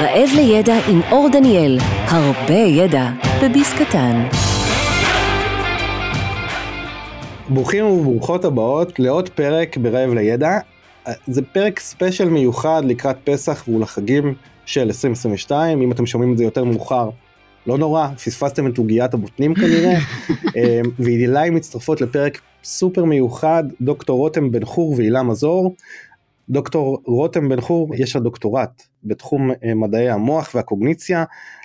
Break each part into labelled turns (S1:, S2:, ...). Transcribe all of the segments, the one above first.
S1: רעב לידע עם אור דניאל, הרבה ידע בביס קטן.
S2: ברוכים וברוכות הבאות לעוד פרק ברעב לידע. זה פרק ספיישל מיוחד לקראת פסח ולחגים של 2022, אם אתם שומעים את זה יותר מאוחר, לא נורא, פספסתם את עוגיית הבוטנים כנראה, אה, ואילי מצטרפות לפרק סופר מיוחד, דוקטור רותם בן חור והילה מזור. דוקטור רותם בן חור יש לה דוקטורט בתחום אה, מדעי המוח והקוגניציה,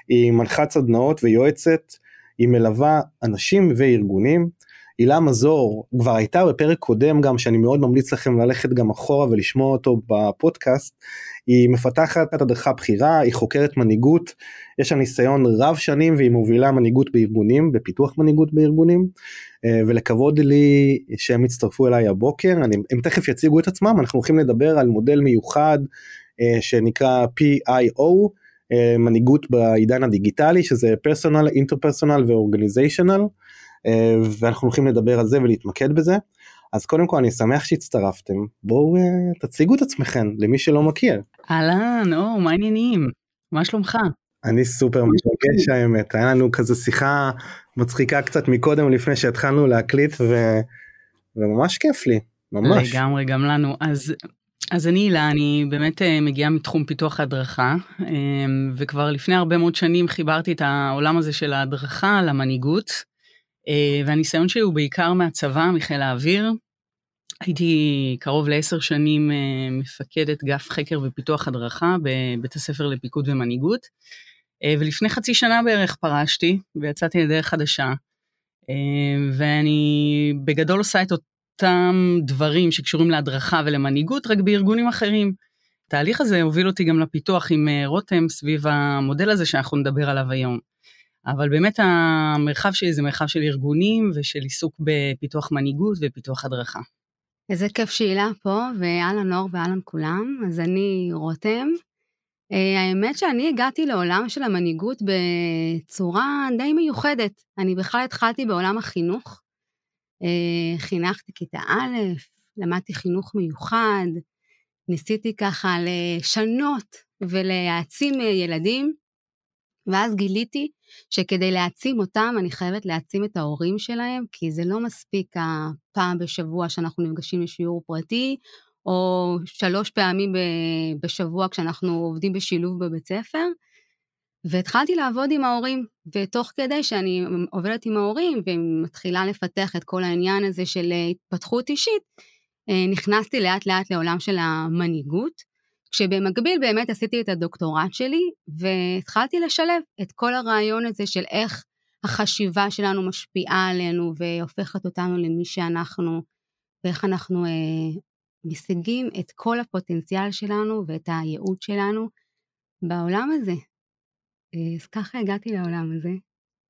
S2: היא מנחת סדנאות ויועצת, היא מלווה אנשים וארגונים. הילה מזור כבר הייתה בפרק קודם גם שאני מאוד ממליץ לכם ללכת גם אחורה ולשמוע אותו בפודקאסט. היא מפתחת את הדרכה בכירה, היא חוקרת מנהיגות, יש לה ניסיון רב שנים והיא מובילה מנהיגות בארגונים, בפיתוח מנהיגות בארגונים, ולכבוד לי שהם יצטרפו אליי הבוקר, אני, הם תכף יציגו את עצמם, אנחנו הולכים לדבר על מודל מיוחד אה, שנקרא PIO, אה, מנהיגות בעידן הדיגיטלי, שזה פרסונל, אינטרפרסונל ואורגניזיישנל, ואנחנו הולכים לדבר על זה ולהתמקד בזה. אז קודם כל אני שמח שהצטרפתם, בואו תציגו את עצמכם למי שלא מכיר.
S3: אהלן, או, מה העניינים? מה שלומך?
S2: אני סופר מתרגש האמת, היה לנו כזה שיחה מצחיקה קצת מקודם לפני שהתחלנו להקליט ו... וממש כיף לי, ממש.
S3: לגמרי, גם לנו. אז, אז אני הילה, אני באמת אה, מגיעה מתחום פיתוח הדרכה, אה, וכבר לפני הרבה מאוד שנים חיברתי את העולם הזה של ההדרכה למנהיגות, אה, והניסיון שלי הוא בעיקר מהצבא, מחיל האוויר. הייתי קרוב לעשר שנים מפקדת גף חקר ופיתוח הדרכה בבית הספר לפיקוד ומנהיגות. אה, ולפני חצי שנה בערך פרשתי ויצאתי לדרך חדשה. אה, ואני בגדול עושה את אותם דברים שקשורים להדרכה ולמנהיגות, רק בארגונים אחרים. התהליך הזה הוביל אותי גם לפיתוח עם אה, רותם סביב המודל הזה שאנחנו נדבר עליו היום. אבל באמת המרחב שלי זה מרחב של ארגונים ושל עיסוק בפיתוח מנהיגות ופיתוח הדרכה.
S4: איזה כיף שהילה פה, ואהלן אור ואהלן כולם. אז אני רותם, האמת שאני הגעתי לעולם של המנהיגות בצורה די מיוחדת. אני בכלל התחלתי בעולם החינוך. אה, חינכתי כיתה א', למדתי חינוך מיוחד, ניסיתי ככה לשנות ולהעצים אה, ילדים, ואז גיליתי שכדי להעצים אותם, אני חייבת להעצים את ההורים שלהם, כי זה לא מספיק הפעם בשבוע שאנחנו נפגשים לשיעור פרטי, או שלוש פעמים בשבוע כשאנחנו עובדים בשילוב בבית ספר. והתחלתי לעבוד עם ההורים, ותוך כדי שאני עובדת עם ההורים ומתחילה לפתח את כל העניין הזה של התפתחות אישית, אה, נכנסתי לאט לאט לעולם של המנהיגות, כשבמקביל באמת עשיתי את הדוקטורט שלי, והתחלתי לשלב את כל הרעיון הזה של איך החשיבה שלנו משפיעה עלינו והופכת אותנו למי שאנחנו, ואיך אנחנו אה, משיגים את כל הפוטנציאל שלנו ואת הייעוד שלנו בעולם הזה. אה, אז ככה הגעתי לעולם הזה,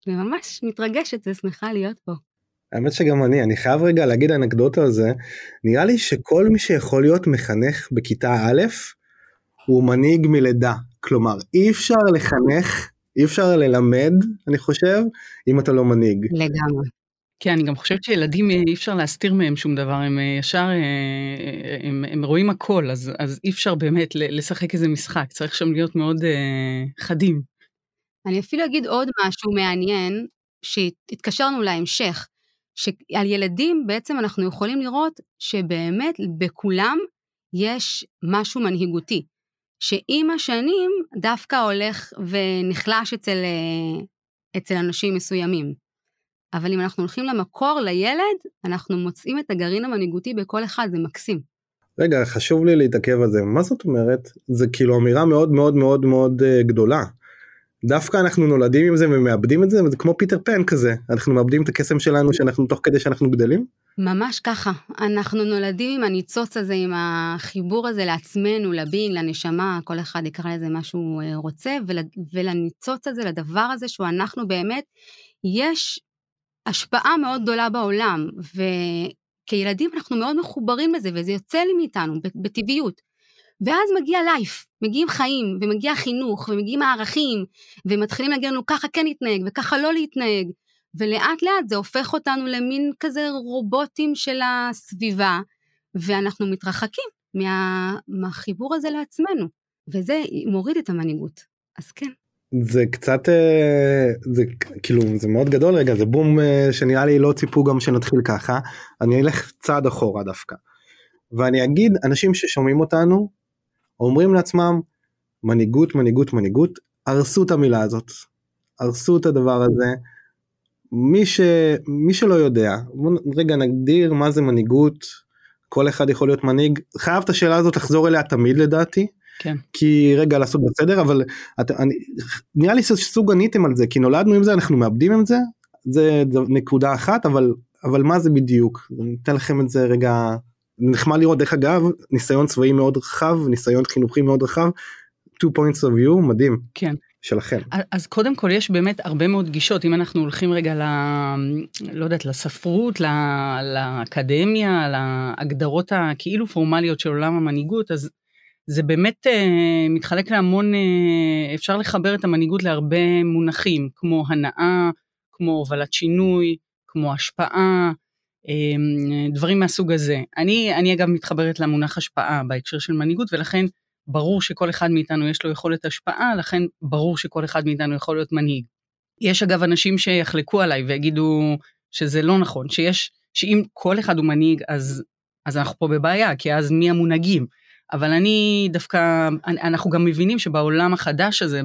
S4: וממש מתרגשת ושמחה להיות פה.
S2: האמת שגם אני, אני חייב רגע להגיד אנקדוטה על זה, נראה לי שכל מי שיכול להיות מחנך בכיתה א', הוא מנהיג מלידה. כלומר, אי אפשר לחנך, אי אפשר ללמד, אני חושב, אם אתה לא מנהיג.
S4: לגמרי.
S3: כן, אני גם חושבת שילדים אי אפשר להסתיר מהם שום דבר, הם אה, ישר, אה, הם, הם רואים הכל, אז, אז אי אפשר באמת לשחק איזה משחק, צריך שם להיות מאוד uh, חדים.
S4: אני אפילו אגיד עוד משהו מעניין, שהתקשרנו להמשך, שעל ילדים בעצם אנחנו יכולים לראות שבאמת בכולם יש משהו מנהיגותי, שעם השנים דווקא הולך ונחלש אצל, אצל אנשים מסוימים. אבל אם אנחנו הולכים למקור, לילד, אנחנו מוצאים את הגרעין המנהיגותי בכל אחד, זה מקסים.
S2: רגע, חשוב לי להתעכב על זה. מה זאת אומרת? זה כאילו אמירה מאוד מאוד מאוד מאוד uh, גדולה. דווקא אנחנו נולדים עם זה ומאבדים את זה, וזה כמו פיטר פן כזה. אנחנו מאבדים את הקסם שלנו שאנחנו תוך כדי שאנחנו גדלים?
S4: ממש ככה. אנחנו נולדים עם הניצוץ הזה, עם החיבור הזה לעצמנו, לבין, לנשמה, כל אחד יקרא לזה מה שהוא אה, רוצה, ול, ולניצוץ הזה, לדבר הזה שהוא אנחנו באמת, יש השפעה מאוד גדולה בעולם, וכילדים אנחנו מאוד מחוברים לזה, וזה יוצא לי מאיתנו בטבעיות. ואז מגיע לייף, מגיעים חיים, ומגיע חינוך, ומגיעים הערכים, ומתחילים להגיד לנו ככה כן להתנהג, וככה לא להתנהג, ולאט לאט זה הופך אותנו למין כזה רובוטים של הסביבה, ואנחנו מתרחקים מה, מהחיבור הזה לעצמנו, וזה מוריד את המנהיגות. אז כן.
S2: זה קצת אה, זה כאילו זה מאוד גדול רגע זה בום אה, שנראה לי לא ציפו גם שנתחיל ככה אני אלך צעד אחורה דווקא. ואני אגיד אנשים ששומעים אותנו אומרים לעצמם מנהיגות מנהיגות מנהיגות הרסו את המילה הזאת הרסו את הדבר הזה. מי, ש... מי שלא יודע רגע נגדיר מה זה מנהיגות כל אחד יכול להיות מנהיג חייב את השאלה הזאת לחזור אליה תמיד לדעתי.
S3: כן.
S2: כי רגע לעשות בסדר אבל את, אני, נראה לי שסוג עניתם על זה כי נולדנו עם זה אנחנו מאבדים עם זה זה נקודה אחת אבל אבל מה זה בדיוק אני אתן לכם את זה רגע נחמד לראות דרך אגב ניסיון צבאי מאוד רחב ניסיון חינוכי מאוד רחב. two points of view מדהים.
S3: כן.
S2: שלכם.
S3: אז קודם כל יש באמת הרבה מאוד גישות, אם אנחנו הולכים רגע ל... לא יודעת, לספרות, ל... לאקדמיה, להגדרות הכאילו פורמליות של עולם המנהיגות, אז זה באמת uh, מתחלק להמון, uh, אפשר לחבר את המנהיגות להרבה מונחים, כמו הנאה, כמו הובלת שינוי, כמו השפעה, um, דברים מהסוג הזה. אני, אני אגב מתחברת למונח השפעה בהקשר של מנהיגות, ולכן ברור שכל אחד מאיתנו יש לו יכולת השפעה, לכן ברור שכל אחד מאיתנו יכול להיות מנהיג. יש אגב אנשים שיחלקו עליי ויגידו שזה לא נכון, שיש, שאם כל אחד הוא מנהיג אז, אז אנחנו פה בבעיה, כי אז מי המונהגים? אבל אני דווקא, אנחנו גם מבינים שבעולם החדש הזה,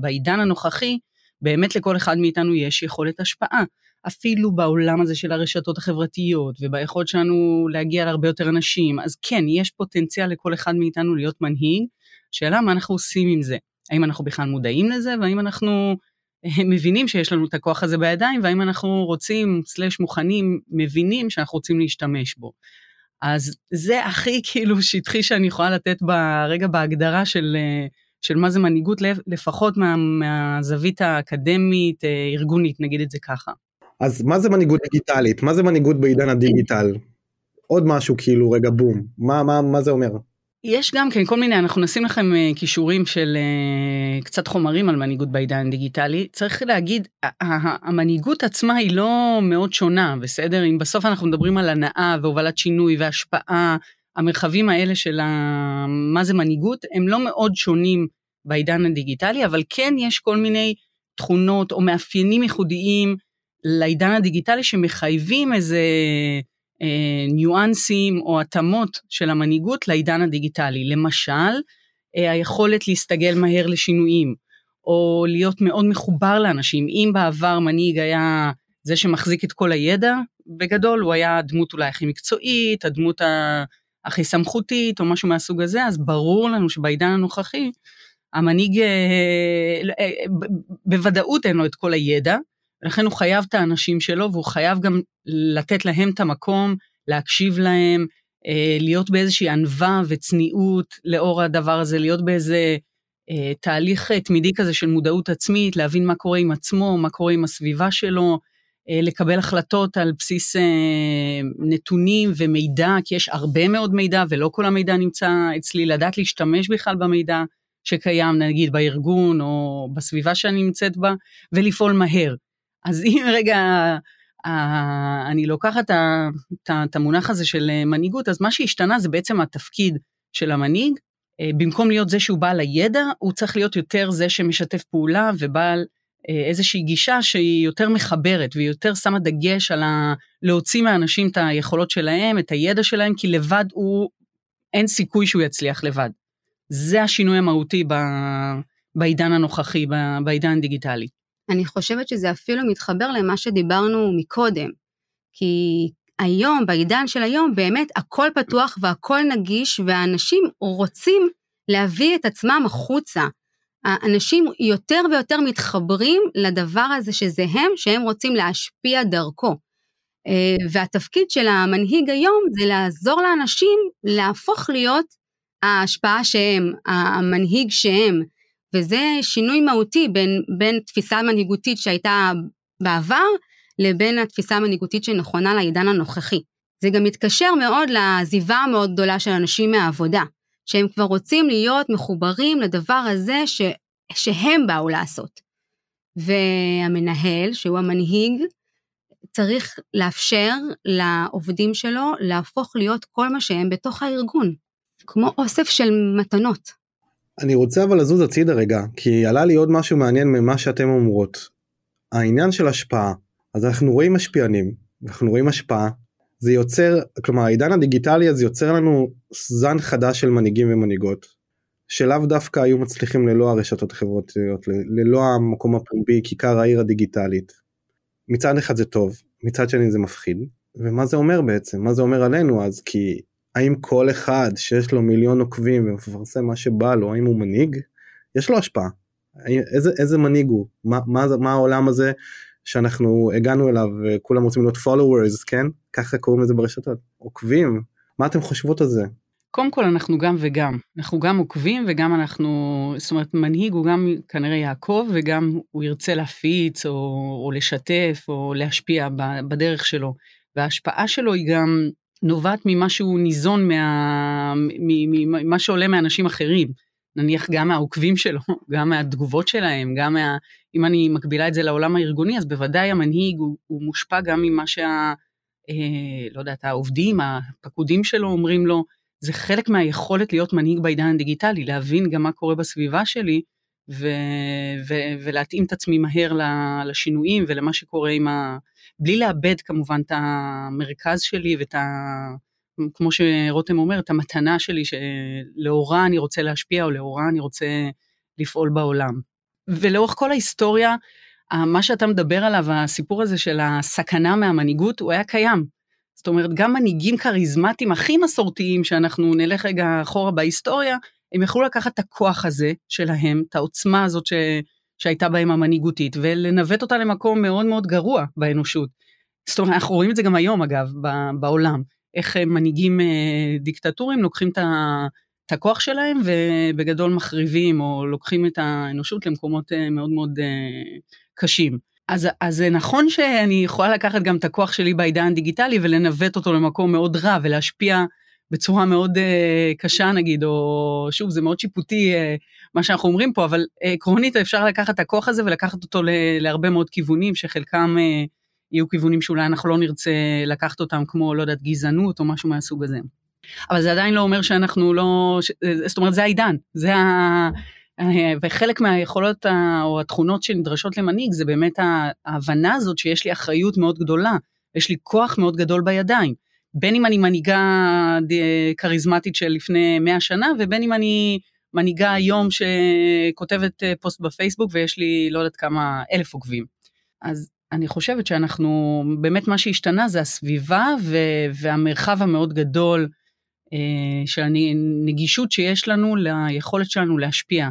S3: בעידן הנוכחי, באמת לכל אחד מאיתנו יש יכולת השפעה. אפילו בעולם הזה של הרשתות החברתיות וביכולת שלנו להגיע להרבה יותר אנשים, אז כן, יש פוטנציאל לכל אחד מאיתנו להיות מנהיג. שאלה מה אנחנו עושים עם זה? האם אנחנו בכלל מודעים לזה והאם אנחנו אה, מבינים שיש לנו את הכוח הזה בידיים והאם אנחנו רוצים, סלש מוכנים, מבינים שאנחנו רוצים להשתמש בו. אז זה הכי כאילו שטחי שאני יכולה לתת ברגע בהגדרה של, אה, של מה זה מנהיגות, לפחות מה, מהזווית האקדמית, אה, ארגונית, נגיד את זה ככה.
S2: אז מה זה מנהיגות דיגיטלית? מה זה מנהיגות בעידן הדיגיטל? עוד משהו כאילו רגע בום, מה, מה, מה זה אומר?
S3: יש גם כן כל מיני, אנחנו נשים לכם uh, כישורים של uh, קצת חומרים על מנהיגות בעידן דיגיטלי. צריך להגיד, המנהיגות עצמה היא לא מאוד שונה, בסדר? אם בסוף אנחנו מדברים על הנאה והובלת שינוי והשפעה, המרחבים האלה של ה... מה זה מנהיגות, הם לא מאוד שונים בעידן הדיגיטלי, אבל כן יש כל מיני תכונות או מאפיינים ייחודיים לעידן הדיגיטלי שמחייבים איזה אה, ניואנסים או התאמות של המנהיגות לעידן הדיגיטלי. למשל, אה, היכולת להסתגל מהר לשינויים, או להיות מאוד מחובר לאנשים. אם בעבר מנהיג היה זה שמחזיק את כל הידע, בגדול הוא היה הדמות אולי הכי מקצועית, הדמות הכי סמכותית, או משהו מהסוג הזה, אז ברור לנו שבעידן הנוכחי, המנהיג אה, בוודאות אין לו את כל הידע, ולכן הוא חייב את האנשים שלו, והוא חייב גם לתת להם את המקום, להקשיב להם, אה, להיות באיזושהי ענווה וצניעות לאור הדבר הזה, להיות באיזה אה, תהליך אה, תמידי כזה של מודעות עצמית, להבין מה קורה עם עצמו, מה קורה עם הסביבה שלו, לקבל החלטות על בסיס נתונים ומידע, כי יש הרבה מאוד מידע ולא כל המידע נמצא אצלי, לדעת להשתמש בכלל במידע שקיים, נגיד בארגון או בסביבה שאני נמצאת בה, ולפעול מהר. אז אם רגע אני לוקחת את המונח הזה של אה, מנהיגות, אז מה שהשתנה זה בעצם התפקיד של המנהיג. אה, במקום להיות זה שהוא בעל הידע, הוא צריך להיות יותר זה שמשתף פעולה ובעל אה, איזושהי גישה שהיא יותר מחברת והיא יותר שמה דגש על ה... להוציא מהאנשים את היכולות שלהם, את הידע שלהם, כי לבד הוא, אין סיכוי שהוא יצליח לבד. זה השינוי המהותי ב... בעידן הנוכחי, בעידן הדיגיטלי.
S4: אני חושבת שזה אפילו מתחבר למה שדיברנו מקודם. כי היום, בעידן של היום, באמת הכל פתוח והכל נגיש, והאנשים רוצים להביא את עצמם החוצה. האנשים יותר ויותר מתחברים לדבר הזה שזה הם, שהם רוצים להשפיע דרכו. אה, והתפקיד של המנהיג היום זה לעזור לאנשים להפוך להיות ההשפעה שהם, המנהיג שהם, וזה שינוי מהותי בין, בין תפיסה מנהיגותית שהייתה בעבר לבין התפיסה המנהיגותית שנכונה לעידן הנוכחי. זה גם מתקשר מאוד לעזיבה המאוד גדולה של אנשים מהעבודה, שהם כבר רוצים להיות מחוברים לדבר הזה ש, שהם באו לעשות. והמנהל, שהוא המנהיג, צריך לאפשר לעובדים שלו להפוך להיות כל מה שהם בתוך הארגון, כמו אוסף של מתנות.
S2: אני רוצה אבל לזוז הצידה רגע, כי עלה לי עוד משהו מעניין ממה שאתם אומרות. העניין של השפעה, אז אנחנו רואים משפיענים, אנחנו רואים השפעה, זה יוצר, כלומר העידן הדיגיטלי הזה יוצר לנו זן חדש של מנהיגים ומנהיגות, שלאו דווקא היו מצליחים ללא הרשתות החברתיות, ללא המקום הפומבי, כיכר העיר הדיגיטלית. מצד אחד זה טוב, מצד שני זה מפחיד, ומה זה אומר בעצם? מה זה אומר עלינו אז? כי האם כל אחד שיש לו מיליון עוקבים ומפרסם מה שבא לו, האם הוא מנהיג? יש לו השפעה. איזה, איזה מנהיג הוא? מה, מה, מה העולם הזה שאנחנו הגענו אליו וכולם רוצים להיות followers, כן? ככה קוראים לזה ברשתות. עוקבים. מה אתם חושבות על זה?
S3: קודם כל אנחנו גם וגם, אנחנו גם עוקבים וגם אנחנו, זאת אומרת מנהיג הוא גם כנראה יעקב וגם הוא ירצה להפיץ או, או לשתף או להשפיע בדרך שלו. וההשפעה שלו היא גם נובעת ממה שהוא ניזון מה, ממה שעולה מאנשים אחרים. נניח גם מהעוקבים שלו, גם מהתגובות שלהם, גם מה... אם אני מקבילה את זה לעולם הארגוני, אז בוודאי המנהיג הוא, הוא מושפע גם ממה שה... אה, לא יודעת, העובדים, הפקודים שלו אומרים לו, זה חלק מהיכולת להיות מנהיג בעידן הדיגיטלי, להבין גם מה קורה בסביבה שלי, ו, ו, ולהתאים את עצמי מהר לשינויים ולמה שקורה עם ה... בלי לאבד כמובן את המרכז שלי ואת ה... כמו שרותם אומר, את המתנה שלי שלאורה אני רוצה להשפיע או לאורה אני רוצה לפעול בעולם. ולאורך כל ההיסטוריה, מה שאתה מדבר עליו, הסיפור הזה של הסכנה מהמנהיגות, הוא היה קיים. זאת אומרת, גם מנהיגים כריזמטיים הכי מסורתיים, שאנחנו נלך רגע אחורה בהיסטוריה, הם יכלו לקחת את הכוח הזה שלהם, את העוצמה הזאת ש... שהייתה בהם המנהיגותית, ולנווט אותה למקום מאוד מאוד גרוע באנושות. זאת אומרת, אנחנו רואים את זה גם היום, אגב, בעולם. איך מנהיגים אה, דיקטטורים לוקחים את הכוח שלהם ובגדול מחריבים, או לוקחים את האנושות למקומות אה, מאוד מאוד אה, קשים. אז, אז זה נכון שאני יכולה לקחת גם את הכוח שלי בעידן הדיגיטלי ולנווט אותו למקום מאוד רע ולהשפיע בצורה מאוד uh, קשה נגיד, או שוב, זה מאוד שיפוטי uh, מה שאנחנו אומרים פה, אבל uh, עקרונית אפשר לקחת את הכוח הזה ולקחת אותו להרבה מאוד כיוונים, שחלקם uh, יהיו כיוונים שאולי אנחנו לא נרצה לקחת אותם, כמו, לא יודעת, גזענות או משהו מהסוג הזה. אבל זה עדיין לא אומר שאנחנו לא, ש... זאת אומרת, זה העידן, זה ה... וחלק מהיכולות או התכונות שנדרשות למנהיג זה באמת ההבנה הזאת שיש לי אחריות מאוד גדולה, יש לי כוח מאוד גדול בידיים. בין אם אני מנהיגה כריזמטית של לפני 100 שנה, ובין אם אני מנהיגה היום שכותבת אה, פוסט בפייסבוק ויש לי לא יודעת כמה אלף עוקבים. אז אני חושבת שאנחנו, באמת מה שהשתנה זה הסביבה ו- והמרחב המאוד גדול אה, של הנגישות שיש לנו ליכולת שלנו להשפיע.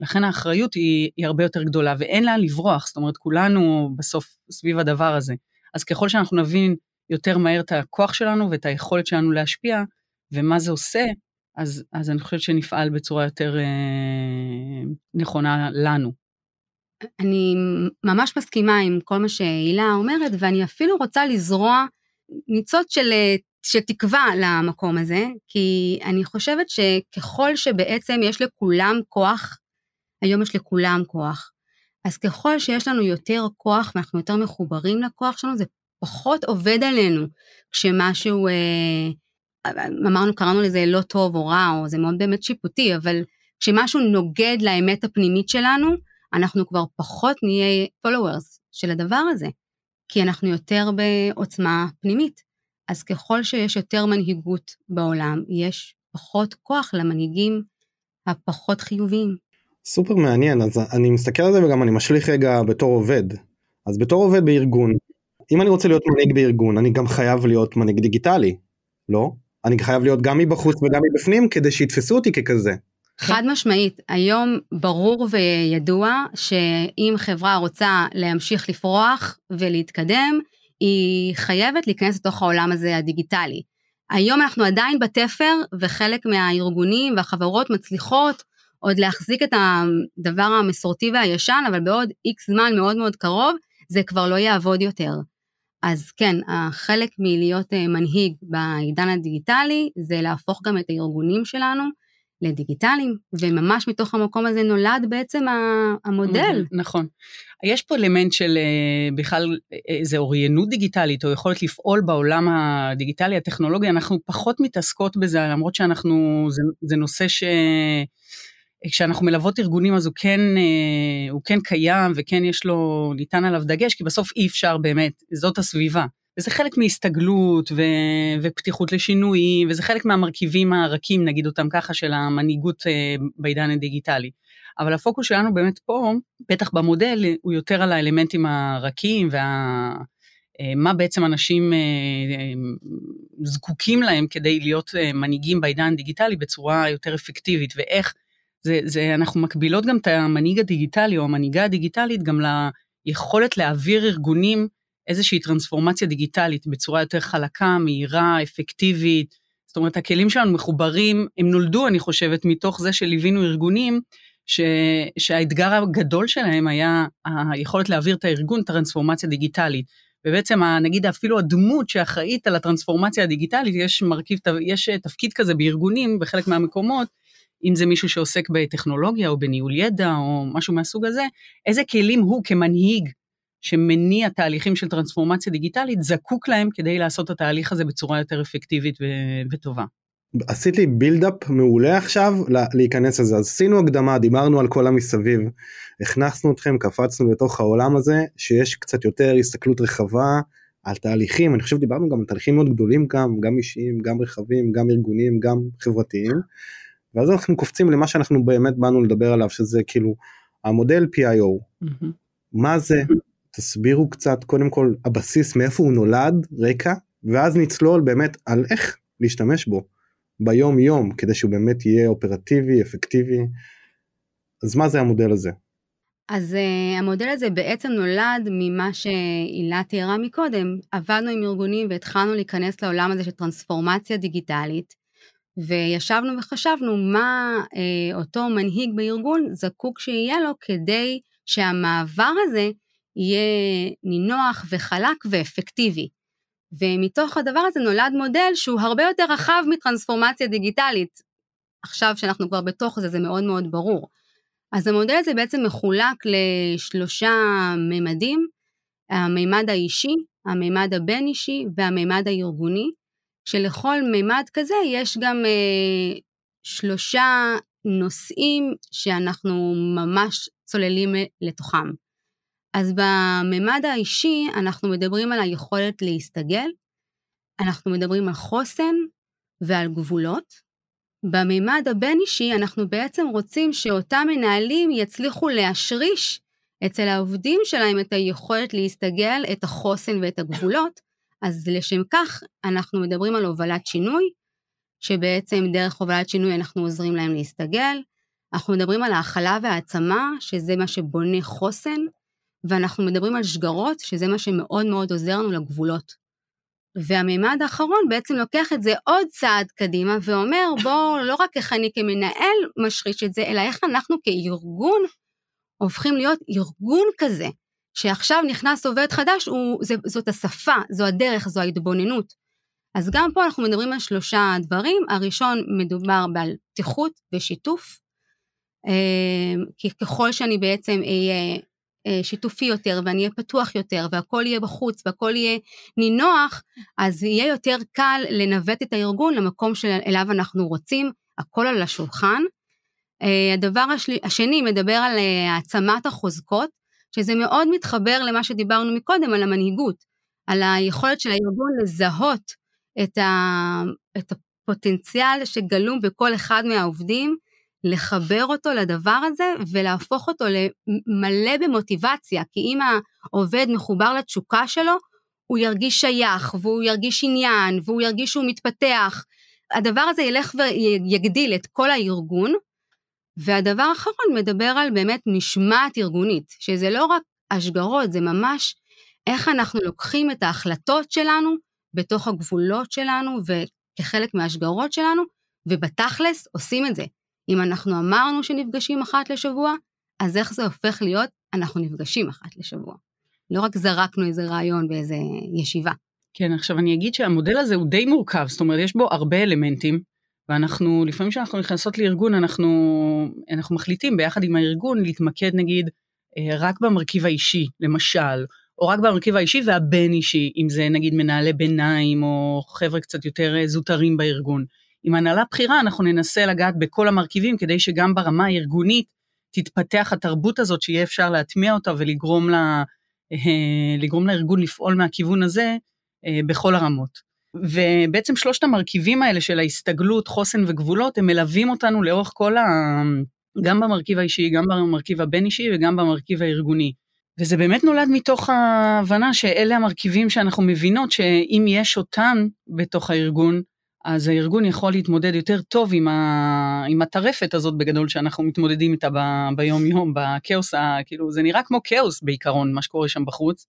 S3: לכן האחריות היא, היא הרבה יותר גדולה ואין לאן לברוח, זאת אומרת כולנו בסוף סביב הדבר הזה. אז ככל שאנחנו נבין יותר מהר את הכוח שלנו ואת היכולת שלנו להשפיע, ומה זה עושה, אז, אז אני חושבת שנפעל בצורה יותר אה, נכונה לנו.
S4: אני ממש מסכימה עם כל מה שהילה אומרת, ואני אפילו רוצה לזרוע ניצוץ של, של תקווה למקום הזה, כי אני חושבת שככל שבעצם יש לכולם כוח, היום יש לכולם כוח, אז ככל שיש לנו יותר כוח ואנחנו יותר מחוברים לכוח שלנו, זה פחות עובד עלינו כשמשהו, אה, אמרנו, קראנו לזה לא טוב או רע, או זה מאוד באמת שיפוטי, אבל כשמשהו נוגד לאמת הפנימית שלנו, אנחנו כבר פחות נהיה followers של הדבר הזה, כי אנחנו יותר בעוצמה פנימית. אז ככל שיש יותר מנהיגות בעולם, יש פחות כוח למנהיגים הפחות חיוביים.
S2: סופר מעניין, אז אני מסתכל על זה וגם אני משליך רגע בתור עובד. אז בתור עובד בארגון, אם אני רוצה להיות מנהיג בארגון, אני גם חייב להיות מנהיג דיגיטלי, לא? אני חייב להיות גם מבחוץ וגם מבפנים כדי שיתפסו אותי ככזה.
S4: חד משמעית, היום ברור וידוע שאם חברה רוצה להמשיך לפרוח ולהתקדם, היא חייבת להיכנס לתוך העולם הזה הדיגיטלי. היום אנחנו עדיין בתפר וחלק מהארגונים והחברות מצליחות עוד להחזיק את הדבר המסורתי והישן, אבל בעוד איקס זמן מאוד מאוד קרוב זה כבר לא יעבוד יותר. אז כן, החלק מלהיות אה, מנהיג בעידן הדיגיטלי זה להפוך גם את הארגונים שלנו לדיגיטליים, וממש מתוך המקום הזה נולד בעצם המודל.
S3: נכון. יש פה אלמנט של אה, בכלל איזה אוריינות דיגיטלית, או יכולת לפעול בעולם הדיגיטלי, הטכנולוגי, אנחנו פחות מתעסקות בזה, למרות שאנחנו, זה, זה נושא ש... כשאנחנו מלוות ארגונים אז הוא כן, אה, הוא כן קיים וכן יש לו, ניתן עליו דגש, כי בסוף אי אפשר באמת, זאת הסביבה. וזה חלק מהסתגלות ו, ופתיחות לשינויים, וזה חלק מהמרכיבים הרכים, נגיד אותם ככה, של המנהיגות אה, בעידן הדיגיטלי. אבל הפוקוס שלנו באמת פה, בטח במודל, הוא יותר על האלמנטים הרכים וה... אה, מה בעצם אנשים זקוקים להם כדי להיות מנהיגים בעידן הדיגיטלי בצורה יותר אפקטיבית, ואיך זה, זה, אנחנו מקבילות גם את המנהיג הדיגיטלי או המנהיגה הדיגיטלית גם ליכולת להעביר ארגונים איזושהי טרנספורמציה דיגיטלית בצורה יותר חלקה, מהירה, אפקטיבית. זאת אומרת, הכלים שלנו מחוברים, הם נולדו, אני חושבת, מתוך זה שליווינו ארגונים, ש, שהאתגר הגדול שלהם היה היכולת להעביר את הארגון טרנספורמציה דיגיטלית. ובעצם, נגיד אפילו הדמות שאחראית על הטרנספורמציה הדיגיטלית, יש מרכיב, יש תפקיד כזה בארגונים, בחלק מהמקומות, אם זה מישהו שעוסק בטכנולוגיה או בניהול ידע או משהו מהסוג הזה, איזה כלים הוא כמנהיג שמניע תהליכים של טרנספורמציה דיגיטלית, זקוק להם כדי לעשות את התהליך הזה בצורה יותר אפקטיבית ו- וטובה.
S2: עשית לי בילדאפ מעולה עכשיו להיכנס לזה. אז עשינו הקדמה דיברנו על כל המסביב הכנסנו אתכם קפצנו לתוך העולם הזה שיש קצת יותר הסתכלות רחבה על תהליכים. אני חושב דיברנו גם על תהליכים מאוד גדולים גם גם אישיים גם רחבים גם ארגוניים גם חברתיים ואז אנחנו קופצים למה שאנחנו באמת באנו לדבר עליו שזה כאילו המודל PIO mm-hmm. מה זה? תסבירו קצת קודם כל הבסיס מאיפה הוא נולד רקע ואז נצלול באמת על איך להשתמש בו ביום יום כדי שהוא באמת יהיה אופרטיבי אפקטיבי. אז מה זה המודל הזה?
S4: אז uh, המודל הזה בעצם נולד ממה שהילה תיארה מקודם. עבדנו עם ארגונים והתחלנו להיכנס לעולם הזה של טרנספורמציה דיגיטלית וישבנו וחשבנו מה uh, אותו מנהיג בארגון זקוק שיהיה לו כדי שהמעבר הזה יהיה נינוח וחלק ואפקטיבי. ומתוך הדבר הזה נולד מודל שהוא הרבה יותר רחב מטרנספורמציה דיגיטלית. עכשיו שאנחנו כבר בתוך זה, זה מאוד מאוד ברור. אז המודל הזה בעצם מחולק לשלושה ממדים, המימד האישי, המימד הבין-אישי והמימד הארגוני, שלכל מימד כזה יש גם אה, שלושה נושאים שאנחנו ממש צוללים לתוכם. אז בממד האישי אנחנו מדברים על היכולת להסתגל, אנחנו מדברים על חוסן ועל גבולות. בממד הבין-אישי אנחנו בעצם רוצים שאותם מנהלים יצליחו להשריש אצל העובדים שלהם את היכולת להסתגל, את החוסן ואת הגבולות, אז לשם כך אנחנו מדברים על הובלת שינוי, שבעצם דרך הובלת שינוי אנחנו עוזרים להם להסתגל, אנחנו מדברים על ההכלה והעצמה, שזה מה שבונה חוסן, ואנחנו מדברים על שגרות, שזה מה שמאוד מאוד עוזר לנו לגבולות. והמימד האחרון בעצם לוקח את זה עוד צעד קדימה ואומר, בוא, לא רק איך אני כמנהל משריש את זה, אלא איך אנחנו כארגון הופכים להיות ארגון כזה, שעכשיו נכנס עובד חדש, הוא, זה, זאת השפה, זו הדרך, זו ההתבוננות. אז גם פה אנחנו מדברים על שלושה דברים, הראשון מדובר בעל פתיחות ושיתוף, אה, כי ככל שאני בעצם אהיה אה, שיתופי יותר ואני אהיה פתוח יותר והכל יהיה בחוץ והכל יהיה נינוח, אז יהיה יותר קל לנווט את הארגון למקום שאליו אנחנו רוצים, הכל על השולחן. אה, הדבר השני מדבר על אה, העצמת החוזקות, שזה מאוד מתחבר למה שדיברנו מקודם על המנהיגות, על היכולת של הארגון לזהות את, ה, את הפוטנציאל שגלום בכל אחד מהעובדים, לחבר אותו לדבר הזה ולהפוך אותו למלא במוטיבציה, כי אם העובד מחובר לתשוקה שלו, הוא ירגיש שייך, והוא ירגיש עניין, והוא ירגיש שהוא מתפתח. הדבר הזה ילך ויגדיל את כל הארגון. והדבר האחרון מדבר על באמת משמעת ארגונית, שזה לא רק השגרות, זה ממש איך אנחנו לוקחים את ההחלטות שלנו בתוך הגבולות שלנו וכחלק מהשגרות שלנו, ובתכלס עושים את זה. אם אנחנו אמרנו שנפגשים אחת לשבוע, אז איך זה הופך להיות אנחנו נפגשים אחת לשבוע. לא רק זרקנו איזה רעיון באיזה ישיבה.
S3: כן, עכשיו אני אגיד שהמודל הזה הוא די מורכב, זאת אומרת, יש בו הרבה אלמנטים, ואנחנו, לפעמים כשאנחנו נכנסות לארגון, אנחנו, אנחנו מחליטים ביחד עם הארגון להתמקד נגיד אה, רק במרכיב האישי, למשל, או רק במרכיב האישי והבין אישי, אם זה נגיד מנהלי ביניים, או חבר'ה קצת יותר אה, זוטרים בארגון. עם הנהלה בכירה אנחנו ננסה לגעת בכל המרכיבים כדי שגם ברמה הארגונית תתפתח התרבות הזאת שיהיה אפשר להטמיע אותה ולגרום לה, אה, לגרום לארגון לפעול מהכיוון הזה בכל הרמות. ובעצם שלושת המרכיבים האלה של ההסתגלות, חוסן וגבולות, הם מלווים אותנו לאורך כל ה... גם במרכיב האישי, גם במרכיב הבין-אישי וגם במרכיב הארגוני. וזה באמת נולד מתוך ההבנה שאלה המרכיבים שאנחנו מבינות שאם יש אותן בתוך הארגון, אז הארגון יכול להתמודד יותר טוב עם, ה... עם הטרפת הזאת בגדול שאנחנו מתמודדים איתה ב... ביום יום, בכאוס, ה... כאילו זה נראה כמו כאוס בעיקרון, מה שקורה שם בחוץ.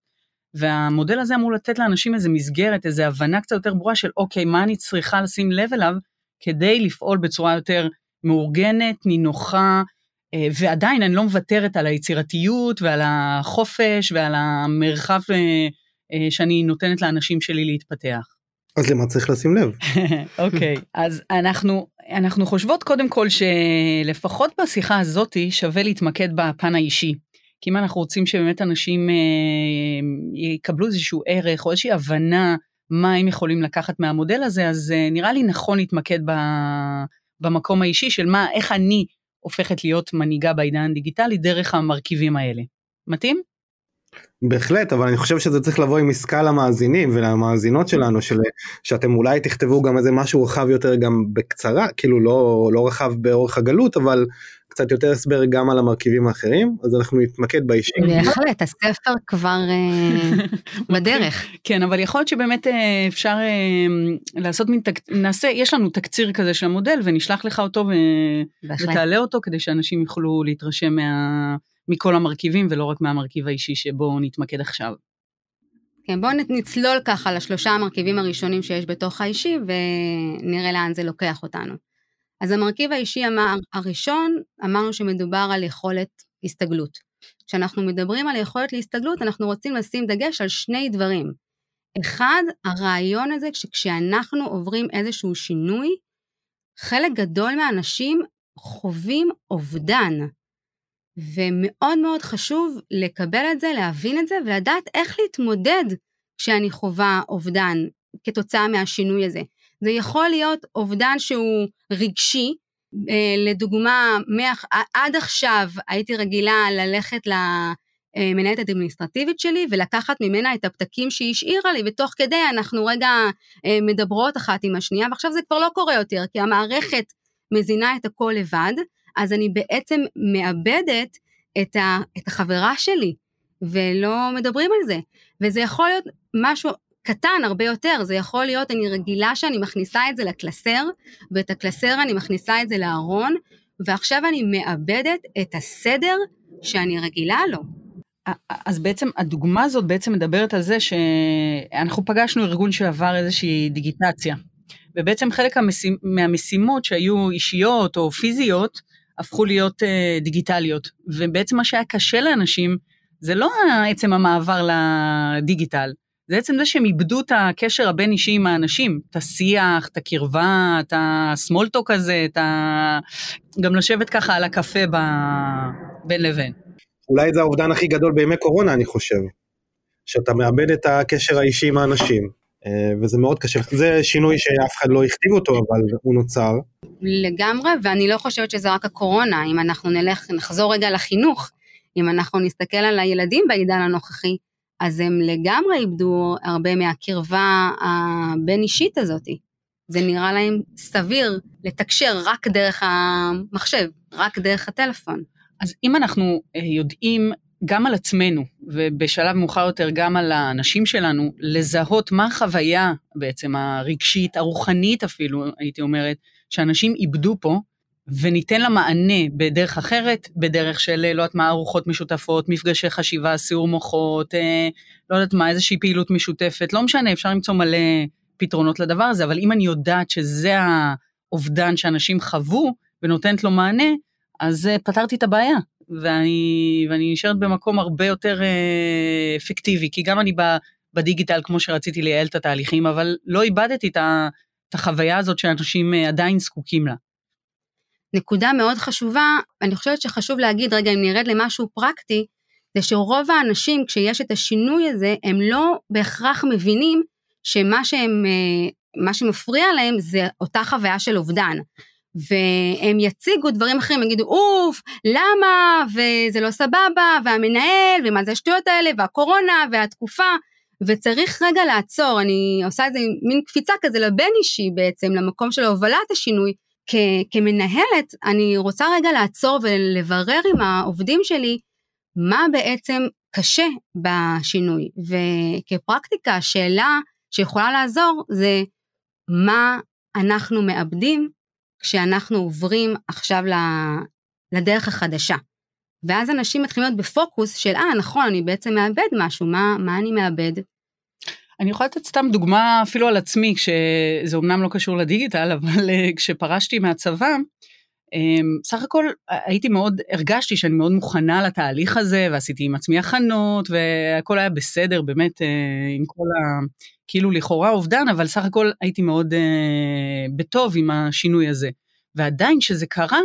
S3: והמודל הזה אמור לתת לאנשים איזה מסגרת, איזה הבנה קצת יותר ברורה של אוקיי, מה אני צריכה לשים לב אליו כדי לפעול בצורה יותר מאורגנת, נינוחה, אה, ועדיין אני לא מוותרת על היצירתיות ועל החופש ועל המרחב אה, אה, שאני נותנת לאנשים שלי להתפתח.
S2: אז למה צריך לשים לב?
S3: אוקיי, okay, אז אנחנו, אנחנו חושבות קודם כל שלפחות בשיחה הזאתי שווה להתמקד בפן האישי. כי אם אנחנו רוצים שבאמת אנשים אה, יקבלו איזשהו ערך או איזושהי הבנה מה הם יכולים לקחת מהמודל הזה, אז אה, נראה לי נכון להתמקד במקום האישי של מה, איך אני הופכת להיות מנהיגה בעידן הדיגיטלי דרך המרכיבים האלה. מתאים?
S2: בהחלט אבל אני חושב שזה צריך לבוא עם עסקה למאזינים ולמאזינות שלנו של שאתם אולי תכתבו גם איזה משהו רחב יותר גם בקצרה כאילו לא לא רחב באורך הגלות אבל קצת יותר הסבר גם על המרכיבים האחרים אז אנחנו נתמקד באישים.
S4: בהחלט הספר כבר אה, בדרך.
S3: כן אבל יכול להיות שבאמת אה, אפשר אה, לעשות מין נעשה יש לנו תקציר כזה של המודל ונשלח לך אותו ותעלה אותו כדי שאנשים יוכלו להתרשם מה. מכל המרכיבים ולא רק מהמרכיב האישי שבו נתמקד עכשיו.
S4: כן, בואו נצלול ככה לשלושה המרכיבים הראשונים שיש בתוך האישי ונראה לאן זה לוקח אותנו. אז המרכיב האישי אמר, הראשון, אמרנו שמדובר על יכולת הסתגלות. כשאנחנו מדברים על יכולת להסתגלות, אנחנו רוצים לשים דגש על שני דברים. אחד, הרעיון הזה שכשאנחנו עוברים איזשהו שינוי, חלק גדול מהאנשים חווים אובדן. ומאוד מאוד חשוב לקבל את זה, להבין את זה ולדעת איך להתמודד כשאני חווה אובדן כתוצאה מהשינוי הזה. זה יכול להיות אובדן שהוא רגשי, אה, לדוגמה, מאח, עד עכשיו הייתי רגילה ללכת למנהלת האדמיניסטרטיבית שלי ולקחת ממנה את הפתקים שהיא השאירה לי, ותוך כדי אנחנו רגע אה, מדברות אחת עם השנייה, ועכשיו זה כבר לא קורה יותר, כי המערכת מזינה את הכל לבד, אז אני בעצם מאבדת את, ה, את החברה שלי, ולא מדברים על זה. וזה יכול להיות משהו קטן הרבה יותר, זה יכול להיות, אני רגילה שאני מכניסה את זה לקלסר, ואת הקלסר אני מכניסה את זה לארון, ועכשיו אני מאבדת את הסדר שאני רגילה לו.
S3: אז בעצם הדוגמה הזאת בעצם מדברת על זה שאנחנו פגשנו ארגון שעבר איזושהי דיגיטציה, ובעצם חלק המשימ, מהמשימות שהיו אישיות או פיזיות, הפכו להיות uh, דיגיטליות. ובעצם מה שהיה קשה לאנשים, זה לא עצם המעבר לדיגיטל, זה עצם זה שהם איבדו את הקשר הבין אישי עם האנשים, את השיח, את הקרבה, את הסמולטוק הזה, את ה... גם לשבת ככה על הקפה ב... בין לבין.
S2: אולי זה האובדן הכי גדול בימי קורונה, אני חושב. שאתה מאבד את הקשר האישי עם האנשים. אה, וזה מאוד קשה, זה שינוי שאף אחד לא הכתיב אותו, אבל הוא נוצר.
S4: לגמרי, ואני לא חושבת שזה רק הקורונה, אם אנחנו נלך, נחזור רגע לחינוך, אם אנחנו נסתכל על הילדים בעידן הנוכחי, אז הם לגמרי איבדו הרבה מהקרבה הבין-אישית הזאת. זה נראה להם סביר לתקשר רק דרך המחשב, רק דרך הטלפון.
S3: אז אם אנחנו אה, יודעים גם על עצמנו, ובשלב מאוחר יותר גם על האנשים שלנו, לזהות מה החוויה בעצם הרגשית, הרוחנית אפילו, הייתי אומרת, שאנשים איבדו פה, וניתן לה מענה בדרך אחרת, בדרך של, לא יודעת מה, ארוחות משותפות, מפגשי חשיבה, סיעור מוחות, אה, לא יודעת מה, איזושהי פעילות משותפת, לא משנה, אפשר למצוא מלא פתרונות לדבר הזה, אבל אם אני יודעת שזה האובדן שאנשים חוו, ונותנת לו מענה, אז אה, פתרתי את הבעיה. ואני, ואני נשארת במקום הרבה יותר אה, אפקטיבי, כי גם אני בדיגיטל כמו שרציתי לייעל את התהליכים, אבל לא איבדתי את, ה, את החוויה הזאת שאנשים אה, עדיין זקוקים לה.
S4: נקודה מאוד חשובה, אני חושבת שחשוב להגיד, רגע, אם נרד למשהו פרקטי, זה שרוב האנשים, כשיש את השינוי הזה, הם לא בהכרח מבינים שמה שהם אה, מה שמפריע להם זה אותה חוויה של אובדן. והם יציגו דברים אחרים, יגידו אוף, למה, וזה לא סבבה, והמנהל, ומה זה השטויות האלה, והקורונה, והתקופה, וצריך רגע לעצור, אני עושה איזה מין קפיצה כזה לבין אישי בעצם, למקום של הובלת השינוי. כ- כמנהלת, אני רוצה רגע לעצור ולברר עם העובדים שלי, מה בעצם קשה בשינוי. וכפרקטיקה, השאלה שיכולה לעזור זה מה אנחנו מאבדים כשאנחנו עוברים עכשיו לדרך החדשה. ואז אנשים מתחילים להיות בפוקוס של, אה, נכון, אני בעצם מאבד משהו, מה, מה אני מאבד?
S3: אני יכולה לתת סתם דוגמה אפילו על עצמי, כשזה אמנם לא קשור לדיגיטל, אבל אה, כשפרשתי מהצבא, אמ, סך הכל הייתי מאוד, הרגשתי שאני מאוד מוכנה לתהליך הזה, ועשיתי עם עצמי הכנות, והכל היה בסדר, באמת, אה, עם כל ה... כאילו לכאורה אובדן, אבל סך הכל הייתי מאוד uh, בטוב עם השינוי הזה. ועדיין כשזה קרה,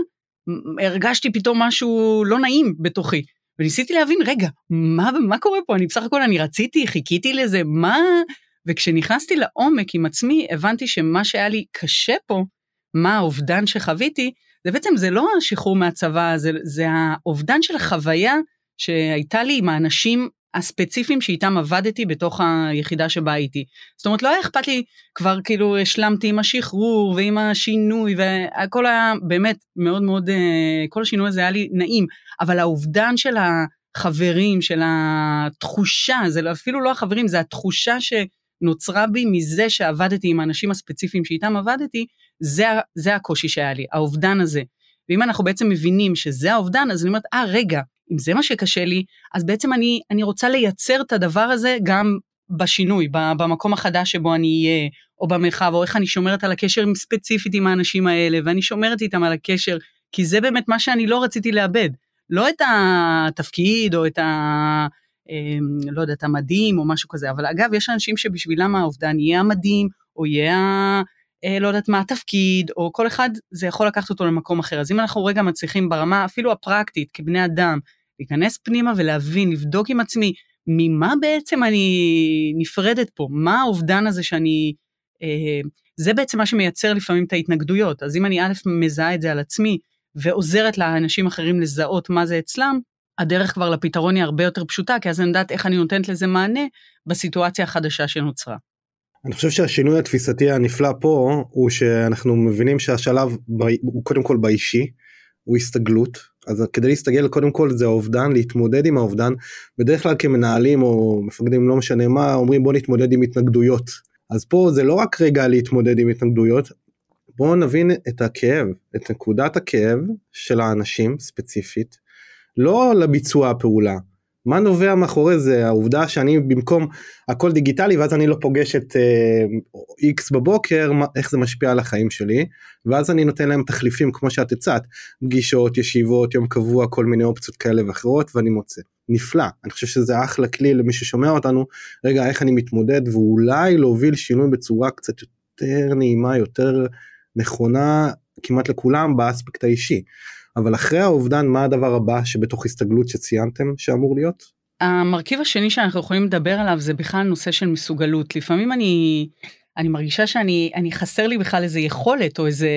S3: הרגשתי פתאום משהו לא נעים בתוכי. וניסיתי להבין, רגע, מה, מה קורה פה? אני בסך הכל, אני רציתי, חיכיתי לזה, מה... וכשנכנסתי לעומק עם עצמי, הבנתי שמה שהיה לי קשה פה, מה האובדן שחוויתי, זה בעצם, זה לא השחרור מהצבא, זה, זה האובדן של החוויה שהייתה לי עם האנשים הספציפיים שאיתם עבדתי בתוך היחידה שבה הייתי. זאת אומרת, לא היה אכפת לי, כבר כאילו השלמתי עם השחרור ועם השינוי, והכל היה באמת מאוד מאוד, אה, כל השינוי הזה היה לי נעים, אבל האובדן של החברים, של התחושה, זה לא, אפילו לא החברים, זה התחושה שנוצרה בי מזה שעבדתי עם האנשים הספציפיים שאיתם עבדתי, זה, זה הקושי שהיה לי, האובדן הזה. ואם אנחנו בעצם מבינים שזה האובדן, אז אני אומרת, אה, רגע, אם זה מה שקשה לי, אז בעצם אני, אני רוצה לייצר את הדבר הזה גם בשינוי, במקום החדש שבו אני אהיה, או במרחב, או איך אני שומרת על הקשר ספציפית עם האנשים האלה, ואני שומרת איתם על הקשר, כי זה באמת מה שאני לא רציתי לאבד. לא את התפקיד, או את ה... אמ, לא יודעת, המדים, או משהו כזה, אבל אגב, יש אנשים שבשבילם האובדן יהיה המדים, או יהיה ה... אה, לא יודעת מה התפקיד, או כל אחד, זה יכול לקחת אותו למקום אחר. אז אם אנחנו רגע מצליחים ברמה אפילו הפרקטית, כבני אדם, להיכנס פנימה ולהבין, לבדוק עם עצמי, ממה בעצם אני נפרדת פה? מה האובדן הזה שאני... אה, זה בעצם מה שמייצר לפעמים את ההתנגדויות. אז אם אני א', מזהה את זה על עצמי, ועוזרת לאנשים אחרים לזהות מה זה אצלם, הדרך כבר לפתרון היא הרבה יותר פשוטה, כי אז אני יודעת איך אני נותנת לזה מענה בסיטואציה החדשה שנוצרה.
S2: אני חושב שהשינוי התפיסתי הנפלא פה הוא שאנחנו מבינים שהשלב הוא קודם כל באישי, הוא הסתגלות, אז כדי להסתגל קודם כל זה האובדן, להתמודד עם האובדן, בדרך כלל כמנהלים או מפקדים לא משנה מה אומרים בוא נתמודד עם התנגדויות, אז פה זה לא רק רגע להתמודד עם התנגדויות, בואו נבין את הכאב, את נקודת הכאב של האנשים ספציפית, לא לביצוע הפעולה, מה נובע מאחורי זה? העובדה שאני במקום הכל דיגיטלי ואז אני לא פוגש את איקס uh, בבוקר מה, איך זה משפיע על החיים שלי? ואז אני נותן להם תחליפים כמו שאת הצעת. פגישות ישיבות יום קבוע כל מיני אופציות כאלה ואחרות ואני מוצא. נפלא. אני חושב שזה אחלה כלי למי ששומע אותנו. רגע איך אני מתמודד? ואולי להוביל שינוי בצורה קצת יותר נעימה יותר נכונה כמעט לכולם באספקט האישי. אבל אחרי האובדן מה הדבר הבא שבתוך הסתגלות שציינתם שאמור להיות?
S3: המרכיב השני שאנחנו יכולים לדבר עליו זה בכלל נושא של מסוגלות. לפעמים אני, אני מרגישה שאני אני חסר לי בכלל איזה יכולת או איזה,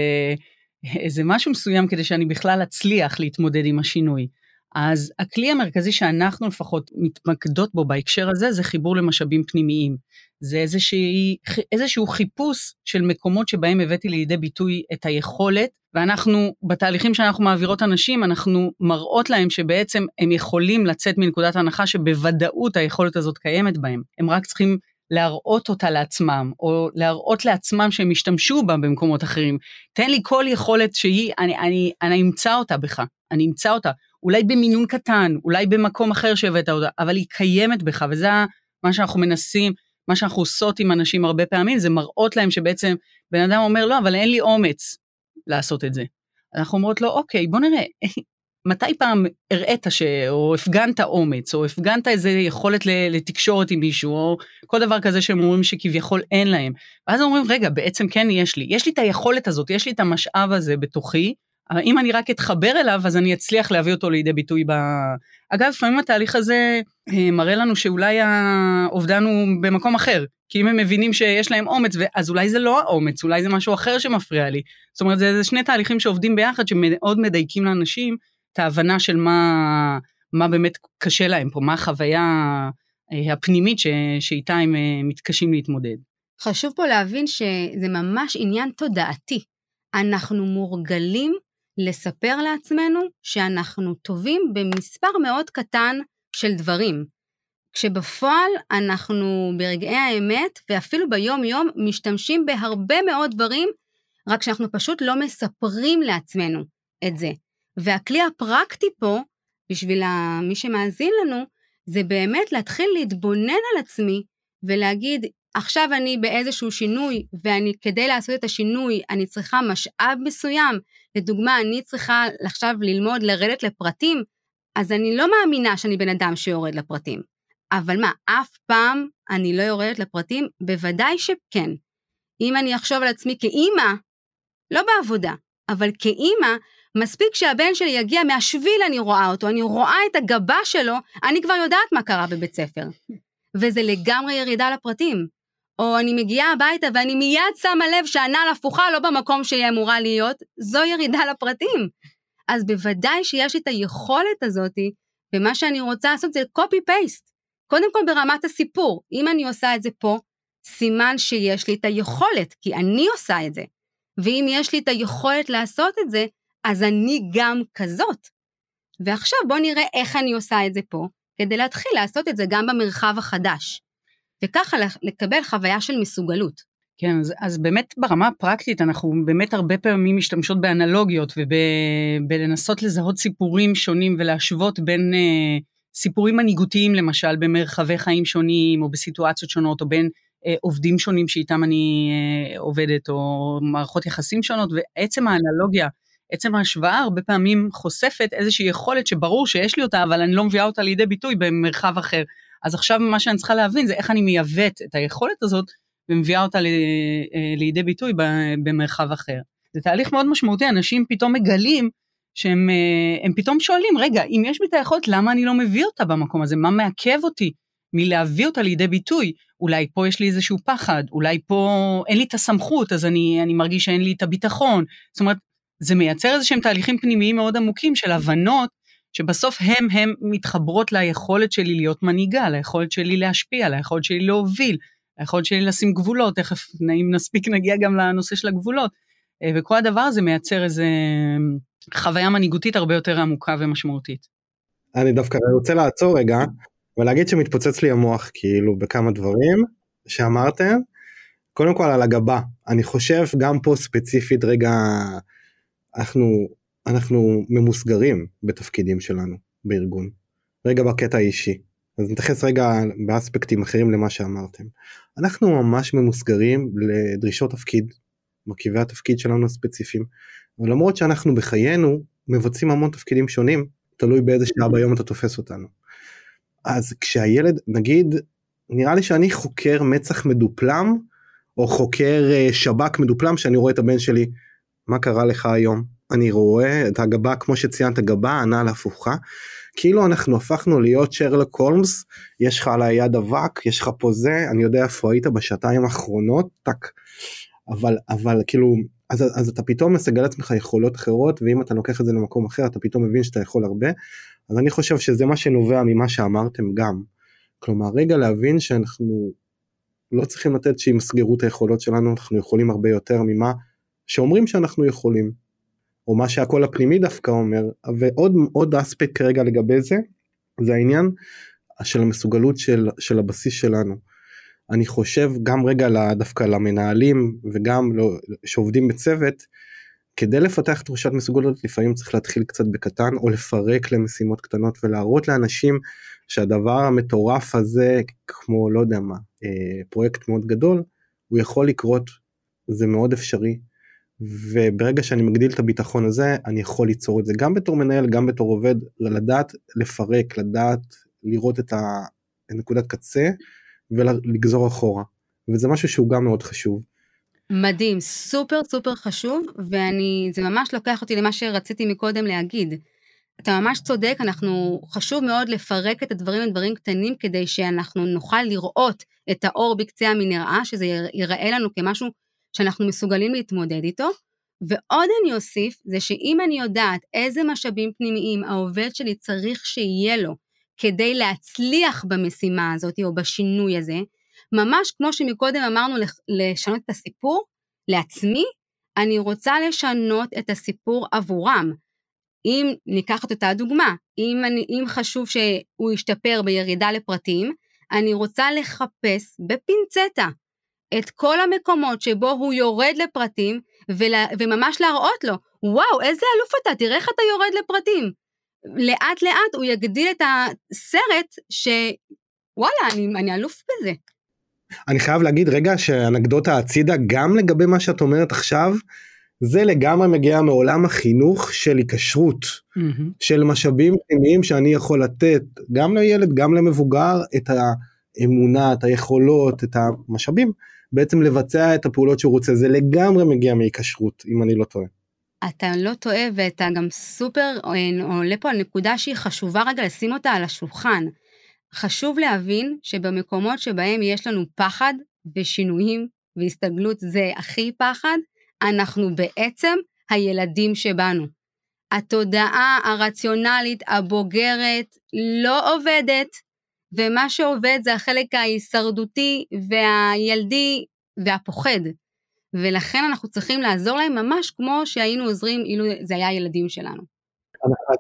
S3: איזה משהו מסוים כדי שאני בכלל אצליח להתמודד עם השינוי. אז הכלי המרכזי שאנחנו לפחות מתמקדות בו בהקשר הזה זה חיבור למשאבים פנימיים. זה איזושהי, איזשהו חיפוש של מקומות שבהם הבאתי לידי ביטוי את היכולת, ואנחנו, בתהליכים שאנחנו מעבירות אנשים, אנחנו מראות להם שבעצם הם יכולים לצאת מנקודת הנחה שבוודאות היכולת הזאת קיימת בהם. הם רק צריכים להראות אותה לעצמם, או להראות לעצמם שהם ישתמשו בה במקומות אחרים. תן לי כל יכולת שהיא, אני, אני, אני אמצא אותה בך, אני אמצא אותה. אולי במינון קטן, אולי במקום אחר שהבאת אותה, אבל היא קיימת בך, וזה מה שאנחנו מנסים, מה שאנחנו עושות עם אנשים הרבה פעמים, זה מראות להם שבעצם בן אדם אומר, לא, אבל אין לי אומץ לעשות את זה. אנחנו אומרות לו, אוקיי, בוא נראה, מתי פעם הראית ש... או הפגנת אומץ, או הפגנת איזה יכולת לתקשורת עם מישהו, או כל דבר כזה שהם אומרים שכביכול אין להם. ואז אומרים, רגע, בעצם כן יש לי, יש לי את היכולת הזאת, יש לי את המשאב הזה בתוכי, אם אני רק אתחבר אליו, אז אני אצליח להביא אותו לידי ביטוי ב... אגב, לפעמים התהליך הזה אה, מראה לנו שאולי האובדן הוא במקום אחר, כי אם הם מבינים שיש להם אומץ, אז אולי זה לא האומץ, אולי זה משהו אחר שמפריע לי. זאת אומרת, זה, זה שני תהליכים שעובדים ביחד, שמאוד מדייקים לאנשים את ההבנה של מה, מה באמת קשה להם פה, מה החוויה אה, הפנימית ש, שאיתה הם אה, מתקשים להתמודד.
S4: חשוב פה להבין שזה ממש עניין תודעתי. אנחנו מורגלים לספר לעצמנו שאנחנו טובים במספר מאוד קטן של דברים. כשבפועל אנחנו ברגעי האמת ואפילו ביום-יום משתמשים בהרבה מאוד דברים, רק שאנחנו פשוט לא מספרים לעצמנו את זה. והכלי הפרקטי פה, בשביל מי שמאזין לנו, זה באמת להתחיל להתבונן על עצמי ולהגיד, עכשיו אני באיזשהו שינוי, ואני, כדי לעשות את השינוי, אני צריכה משאב מסוים. לדוגמה, אני צריכה עכשיו ללמוד לרדת לפרטים, אז אני לא מאמינה שאני בן אדם שיורד לפרטים. אבל מה, אף פעם אני לא יורדת לפרטים? בוודאי שכן. אם אני אחשוב על עצמי כאימא, לא בעבודה, אבל כאימא, מספיק שהבן שלי יגיע מהשביל אני רואה אותו, אני רואה את הגבה שלו, אני כבר יודעת מה קרה בבית ספר. וזה לגמרי ירידה לפרטים. או אני מגיעה הביתה ואני מיד שמה לב שהנעל הפוכה לא במקום שהיא אמורה להיות, זו ירידה לפרטים. אז בוודאי שיש את היכולת הזאתי, ומה שאני רוצה לעשות זה copy-paste. קודם כל ברמת הסיפור, אם אני עושה את זה פה, סימן שיש לי את היכולת, כי אני עושה את זה. ואם יש לי את היכולת לעשות את זה, אז אני גם כזאת. ועכשיו בואו נראה איך אני עושה את זה פה, כדי להתחיל לעשות את זה גם במרחב החדש. וככה לקבל חוויה של מסוגלות.
S3: כן, אז, אז באמת ברמה הפרקטית אנחנו באמת הרבה פעמים משתמשות באנלוגיות ובלנסות לזהות סיפורים שונים ולהשוות בין אה, סיפורים מנהיגותיים למשל במרחבי חיים שונים או בסיטואציות שונות או בין אה, עובדים שונים שאיתם אני אה, עובדת או מערכות יחסים שונות ועצם האנלוגיה, עצם ההשוואה הרבה פעמים חושפת איזושהי יכולת שברור שיש לי אותה אבל אני לא מביאה אותה לידי ביטוי במרחב אחר. אז עכשיו מה שאני צריכה להבין זה איך אני מייבאת את היכולת הזאת ומביאה אותה ל, אה, לידי ביטוי במרחב אחר. זה תהליך מאוד משמעותי, אנשים פתאום מגלים שהם אה, פתאום שואלים, רגע, אם יש לי את היכולת, למה אני לא מביא אותה במקום הזה? מה מעכב אותי מלהביא אותה לידי ביטוי? אולי פה יש לי איזשהו פחד, אולי פה אין לי את הסמכות, אז אני, אני מרגיש שאין לי את הביטחון. זאת אומרת, זה מייצר איזה שהם תהליכים פנימיים מאוד עמוקים של הבנות שבסוף הם הם מתחברות ליכולת שלי להיות מנהיגה, ליכולת שלי להשפיע, ליכולת שלי להוביל, ליכולת שלי לשים גבולות, תכף אם נספיק נגיע גם לנושא של הגבולות. אה, וכל הדבר הזה מייצר איזה חוויה מנהיגותית הרבה יותר עמוקה ומשמעותית.
S2: אני דווקא רוצה לעצור רגע ולהגיד שמתפוצץ לי המוח כאילו בכמה דברים שאמרתם. קודם כל על הגבה, אני חושב גם פה ספציפית רגע אנחנו אנחנו ממוסגרים בתפקידים שלנו בארגון. רגע בקטע האישי. אז נתייחס רגע באספקטים אחרים למה שאמרתם. אנחנו ממש ממוסגרים לדרישות תפקיד, מרכיבי התפקיד שלנו הספציפיים. ולמרות שאנחנו בחיינו מבצעים המון תפקידים שונים, תלוי באיזה שעה ביום אתה תופס אותנו. אז כשהילד, נגיד, נראה לי שאני חוקר מצח מדופלם, או חוקר אה, שב"כ מדופלם, שאני רואה את הבן שלי, מה קרה לך היום? אני רואה את הגבה כמו שציינת גבה הנעל הפוכה. כאילו אנחנו הפכנו להיות שרלוק הולמס יש לך על היד אבק יש לך פה זה אני יודע איפה היית בשעתיים האחרונות טק. אבל אבל כאילו אז, אז אתה פתאום מסגל לעצמך יכולות אחרות ואם אתה לוקח את זה למקום אחר אתה פתאום מבין שאתה יכול הרבה. אז אני חושב שזה מה שנובע ממה שאמרתם גם. כלומר רגע להבין שאנחנו לא צריכים לתת שימסגרו את היכולות שלנו אנחנו יכולים הרבה יותר ממה שאומרים שאנחנו יכולים. או מה שהקול הפנימי דווקא אומר ועוד עוד אספקט כרגע לגבי זה זה העניין של המסוגלות של, של הבסיס שלנו. אני חושב גם רגע דווקא למנהלים וגם לא, שעובדים בצוות כדי לפתח תחושת מסוגלות לפעמים צריך להתחיל קצת בקטן או לפרק למשימות קטנות ולהראות לאנשים שהדבר המטורף הזה כמו לא יודע מה אה, פרויקט מאוד גדול הוא יכול לקרות זה מאוד אפשרי וברגע שאני מגדיל את הביטחון הזה אני יכול ליצור את זה גם בתור מנהל גם בתור עובד לדעת לפרק לדעת לראות את הנקודת קצה ולגזור אחורה וזה משהו שהוא גם מאוד חשוב.
S4: מדהים סופר סופר חשוב ואני זה ממש לוקח אותי למה שרציתי מקודם להגיד. אתה ממש צודק, אנחנו, חשוב מאוד לפרק את הדברים לדברים קטנים כדי שאנחנו נוכל לראות את האור בקצה המנהרה, שזה ייראה לנו כמשהו שאנחנו מסוגלים להתמודד איתו. ועוד אני אוסיף, זה שאם אני יודעת איזה משאבים פנימיים העובד שלי צריך שיהיה לו כדי להצליח במשימה הזאת או בשינוי הזה, ממש כמו שמקודם אמרנו לשנות את הסיפור, לעצמי, אני רוצה לשנות את הסיפור עבורם. אם ניקח את אותה דוגמה, אם, אני, אם חשוב שהוא ישתפר בירידה לפרטים, אני רוצה לחפש בפינצטה את כל המקומות שבו הוא יורד לפרטים ולה, וממש להראות לו, וואו, איזה אלוף אתה, תראה איך אתה יורד לפרטים. לאט לאט הוא יגדיל את הסרט שוואלה, אני, אני אלוף בזה.
S2: אני חייב להגיד רגע שאנקדוטה הצידה גם לגבי מה שאת אומרת עכשיו זה לגמרי מגיע מעולם החינוך של היקשרות mm-hmm. של משאבים פנימיים שאני יכול לתת גם לילד גם למבוגר את האמונה את היכולות את המשאבים בעצם לבצע את הפעולות שהוא רוצה זה לגמרי מגיע מהיקשרות אם אני לא טועה.
S4: אתה לא טועה ואתה גם סופר עולה פה על נקודה שהיא חשובה רגע לשים אותה על השולחן. חשוב להבין שבמקומות שבהם יש לנו פחד ושינויים והסתגלות זה הכי פחד, אנחנו בעצם הילדים שבנו. התודעה הרציונלית הבוגרת לא עובדת, ומה שעובד זה החלק ההישרדותי והילדי והפוחד. ולכן אנחנו צריכים לעזור להם ממש כמו שהיינו עוזרים אילו זה היה הילדים שלנו.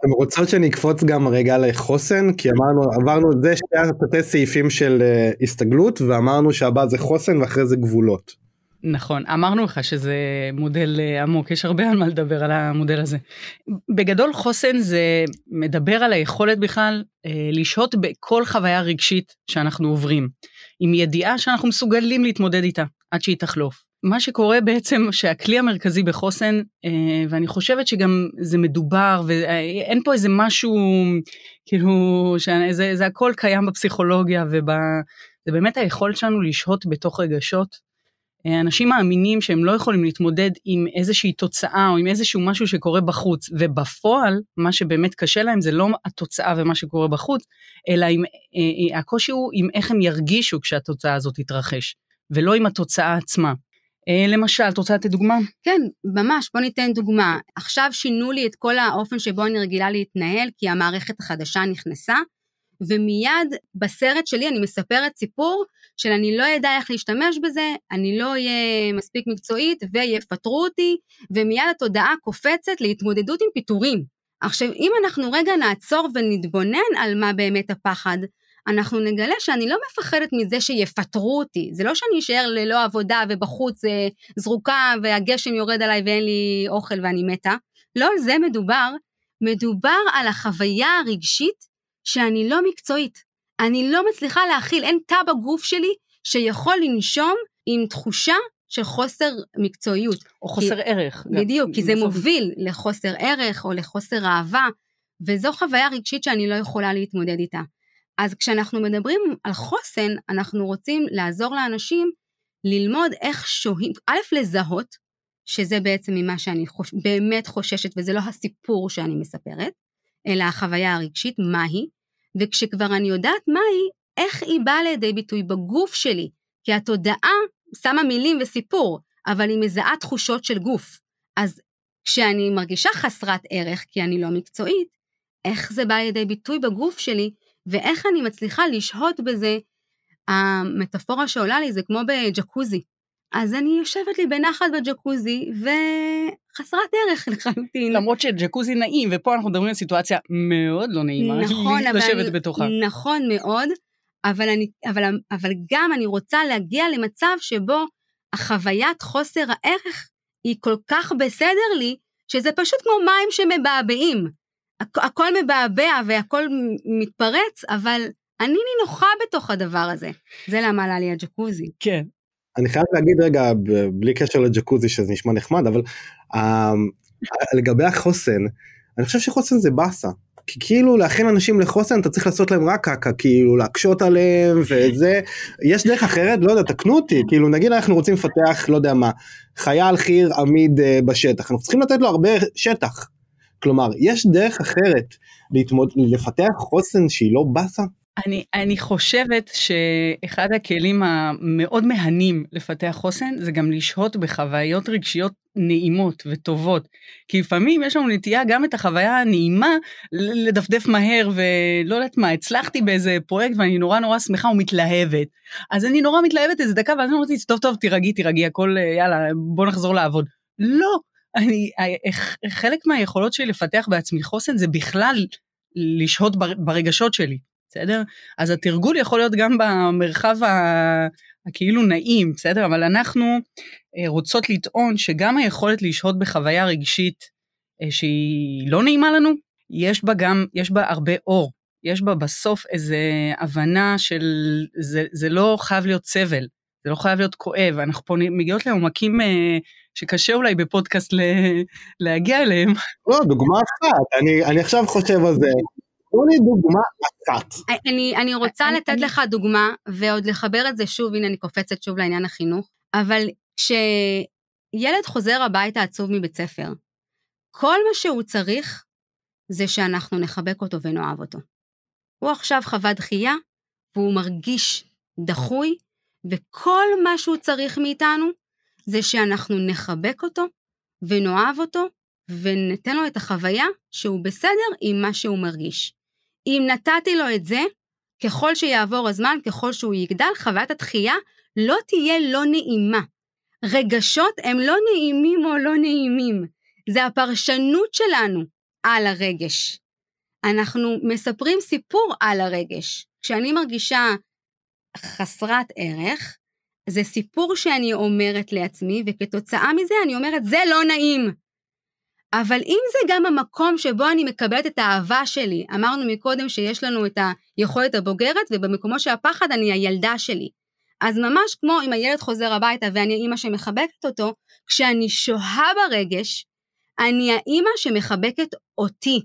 S2: אתם רוצות שאני אקפוץ גם רגע לחוסן? כי אמרנו, עברנו את זה שתי סעיפים של אה, הסתגלות, ואמרנו שהבא זה חוסן ואחרי זה גבולות.
S3: נכון, אמרנו לך שזה מודל אה, עמוק, יש הרבה על מה לדבר על המודל הזה. בגדול חוסן זה מדבר על היכולת בכלל אה, לשהות בכל חוויה רגשית שאנחנו עוברים, עם ידיעה שאנחנו מסוגלים להתמודד איתה עד שהיא תחלוף. מה שקורה בעצם שהכלי המרכזי בחוסן, אה, ואני חושבת שגם זה מדובר ואין פה איזה משהו, כאילו, שזה זה הכל קיים בפסיכולוגיה וזה באמת היכולת שלנו לשהות בתוך רגשות. אה, אנשים מאמינים שהם לא יכולים להתמודד עם איזושהי תוצאה או עם איזשהו משהו שקורה בחוץ, ובפועל מה שבאמת קשה להם זה לא התוצאה ומה שקורה בחוץ, אלא עם, אה, הקושי הוא עם איך הם ירגישו כשהתוצאה הזאת תתרחש, ולא עם התוצאה עצמה. אה, למשל, את רוצה לתת דוגמה?
S4: כן, ממש, בוא ניתן דוגמה. עכשיו שינו לי את כל האופן שבו אני רגילה להתנהל, כי המערכת החדשה נכנסה, ומיד בסרט שלי אני מספרת סיפור של אני לא אדע איך להשתמש בזה, אני לא אהיה מספיק מקצועית ויפטרו אותי, ומיד התודעה קופצת להתמודדות עם פיטורים. עכשיו, אם אנחנו רגע נעצור ונתבונן על מה באמת הפחד, אנחנו נגלה שאני לא מפחדת מזה שיפטרו אותי. זה לא שאני אשאר ללא עבודה ובחוץ אה, זרוקה והגשם יורד עליי ואין לי אוכל ואני מתה. לא על זה מדובר. מדובר על החוויה הרגשית שאני לא מקצועית. אני לא מצליחה להכיל, אין תא בגוף שלי שיכול לנשום עם תחושה של חוסר מקצועיות.
S3: או חוסר כי, ערך.
S4: בדיוק, כי זה מוביל לחוסר ערך או לחוסר אהבה, וזו חוויה רגשית שאני לא יכולה להתמודד איתה. אז כשאנחנו מדברים על חוסן, אנחנו רוצים לעזור לאנשים ללמוד איך שוהים, א', לזהות, שזה בעצם ממה שאני חוש, באמת חוששת, וזה לא הסיפור שאני מספרת, אלא החוויה הרגשית, מהי, וכשכבר אני יודעת מהי, איך היא באה לידי ביטוי בגוף שלי, כי התודעה שמה מילים וסיפור, אבל היא מזהה תחושות של גוף. אז כשאני מרגישה חסרת ערך, כי אני לא מקצועית, איך זה בא לידי ביטוי בגוף שלי, ואיך אני מצליחה לשהות בזה, המטאפורה שעולה לי זה כמו בג'קוזי. אז אני יושבת לי בנחת בג'קוזי, וחסרת ערך לחלוטין.
S3: למרות שג'קוזי נעים, ופה אנחנו מדברים על סיטואציה מאוד לא נעימה,
S4: נכון, אבל
S3: לשבת בתוכה.
S4: נכון מאוד, אבל, אני, אבל, אבל גם אני רוצה להגיע למצב שבו החוויית חוסר הערך היא כל כך בסדר לי, שזה פשוט כמו מים שמבעבעים. הכל מבעבע והכל מתפרץ, אבל אני נינוחה בתוך הדבר הזה. זה למה עלה לי הג'קוזי.
S3: כן.
S2: אני חייב להגיד רגע, בלי קשר לג'קוזי שזה נשמע נחמד, אבל uh, לגבי החוסן, אני חושב שחוסן זה באסה. כי כאילו להכין אנשים לחוסן אתה צריך לעשות להם רק קקה כאילו להקשות עליהם וזה. יש דרך אחרת? לא יודע תקנו אותי. כאילו נגיד אנחנו רוצים לפתח לא יודע מה חייל חי"ר עמיד uh, בשטח. אנחנו צריכים לתת לו הרבה שטח. כלומר, יש דרך אחרת להתמוד... לפתח חוסן שהיא לא באסה?
S3: אני, אני חושבת שאחד הכלים המאוד מהנים לפתח חוסן זה גם לשהות בחוויות רגשיות נעימות וטובות. כי לפעמים יש לנו נטייה גם את החוויה הנעימה לדפדף מהר ולא יודעת מה, הצלחתי באיזה פרויקט ואני נורא נורא שמחה ומתלהבת. אז אני נורא מתלהבת איזה דקה ואז אני אומרת לי, טוב טוב תירגעי תירגעי הכל יאללה בוא נחזור לעבוד. לא, אני, חלק מהיכולות שלי לפתח בעצמי חוסן זה בכלל לשהות ברגשות שלי. בסדר? אז התרגול יכול להיות גם במרחב הכאילו נעים, בסדר? אבל אנחנו אה, רוצות לטעון שגם היכולת לשהות בחוויה רגשית אה, שהיא לא נעימה לנו, יש בה גם, יש בה הרבה אור. יש בה בסוף איזו הבנה של, זה, זה לא חייב להיות סבל, זה לא חייב להיות כואב, אנחנו פה מגיעות לעומקים אה, שקשה אולי בפודקאסט ל, להגיע אליהם.
S2: לא, דוגמה אחת, אני, אני עכשיו חושב על זה, תנו לי דוגמה אחת.
S4: אני, אני רוצה אני, לתת אני... לך דוגמה, ועוד לחבר את זה שוב, הנה אני קופצת שוב לעניין החינוך, אבל כשילד חוזר הביתה עצוב מבית ספר, כל מה שהוא צריך זה שאנחנו נחבק אותו ונאהב אותו. הוא עכשיו חווה דחייה, והוא מרגיש דחוי, וכל מה שהוא צריך מאיתנו זה שאנחנו נחבק אותו ונאהב אותו וניתן לו את החוויה שהוא בסדר עם מה שהוא מרגיש. אם נתתי לו את זה, ככל שיעבור הזמן, ככל שהוא יגדל, חוויית התחייה לא תהיה לא נעימה. רגשות הם לא נעימים או לא נעימים, זה הפרשנות שלנו על הרגש. אנחנו מספרים סיפור על הרגש. כשאני מרגישה חסרת ערך, זה סיפור שאני אומרת לעצמי, וכתוצאה מזה אני אומרת, זה לא נעים. אבל אם זה גם המקום שבו אני מקבלת את האהבה שלי, אמרנו מקודם שיש לנו את היכולת הבוגרת, ובמקומות של הפחד אני הילדה שלי. אז ממש כמו אם הילד חוזר הביתה ואני האימא שמחבקת אותו, כשאני שוהה ברגש, אני האימא שמחבקת אותי.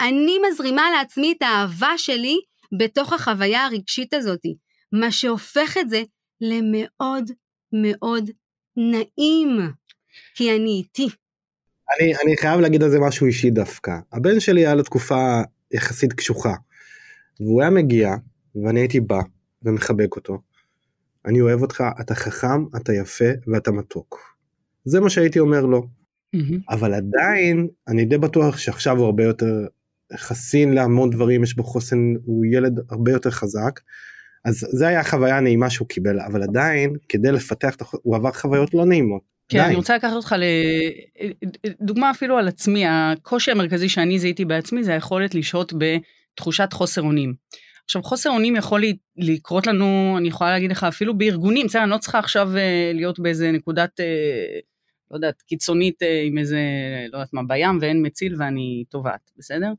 S4: אני מזרימה לעצמי את האהבה שלי בתוך החוויה הרגשית הזאת, מה שהופך את זה למאוד מאוד נעים, כי אני איתי.
S2: אני, אני חייב להגיד על זה משהו אישי דווקא. הבן שלי היה לו תקופה יחסית קשוחה. והוא היה מגיע, ואני הייתי בא ומחבק אותו. אני אוהב אותך, אתה חכם, אתה יפה ואתה מתוק. זה מה שהייתי אומר לו. Mm-hmm. אבל עדיין, אני די בטוח שעכשיו הוא הרבה יותר חסין להמון דברים, יש בו חוסן, הוא ילד הרבה יותר חזק. אז זה היה החוויה הנעימה שהוא קיבל, אבל עדיין, כדי לפתח, הוא עבר חוויות לא נעימות.
S3: כן, אני רוצה לקחת אותך לדוגמה אפילו על עצמי, הקושי המרכזי שאני זיהיתי בעצמי זה היכולת לשהות בתחושת חוסר אונים. עכשיו חוסר אונים יכול לקרות לנו, אני יכולה להגיד לך אפילו בארגונים, בסדר, אני לא צריכה עכשיו אה, להיות באיזה נקודת, אה, לא יודעת, קיצונית אה, עם איזה, לא יודעת מה, בים ואין מציל ואני טובעת, בסדר?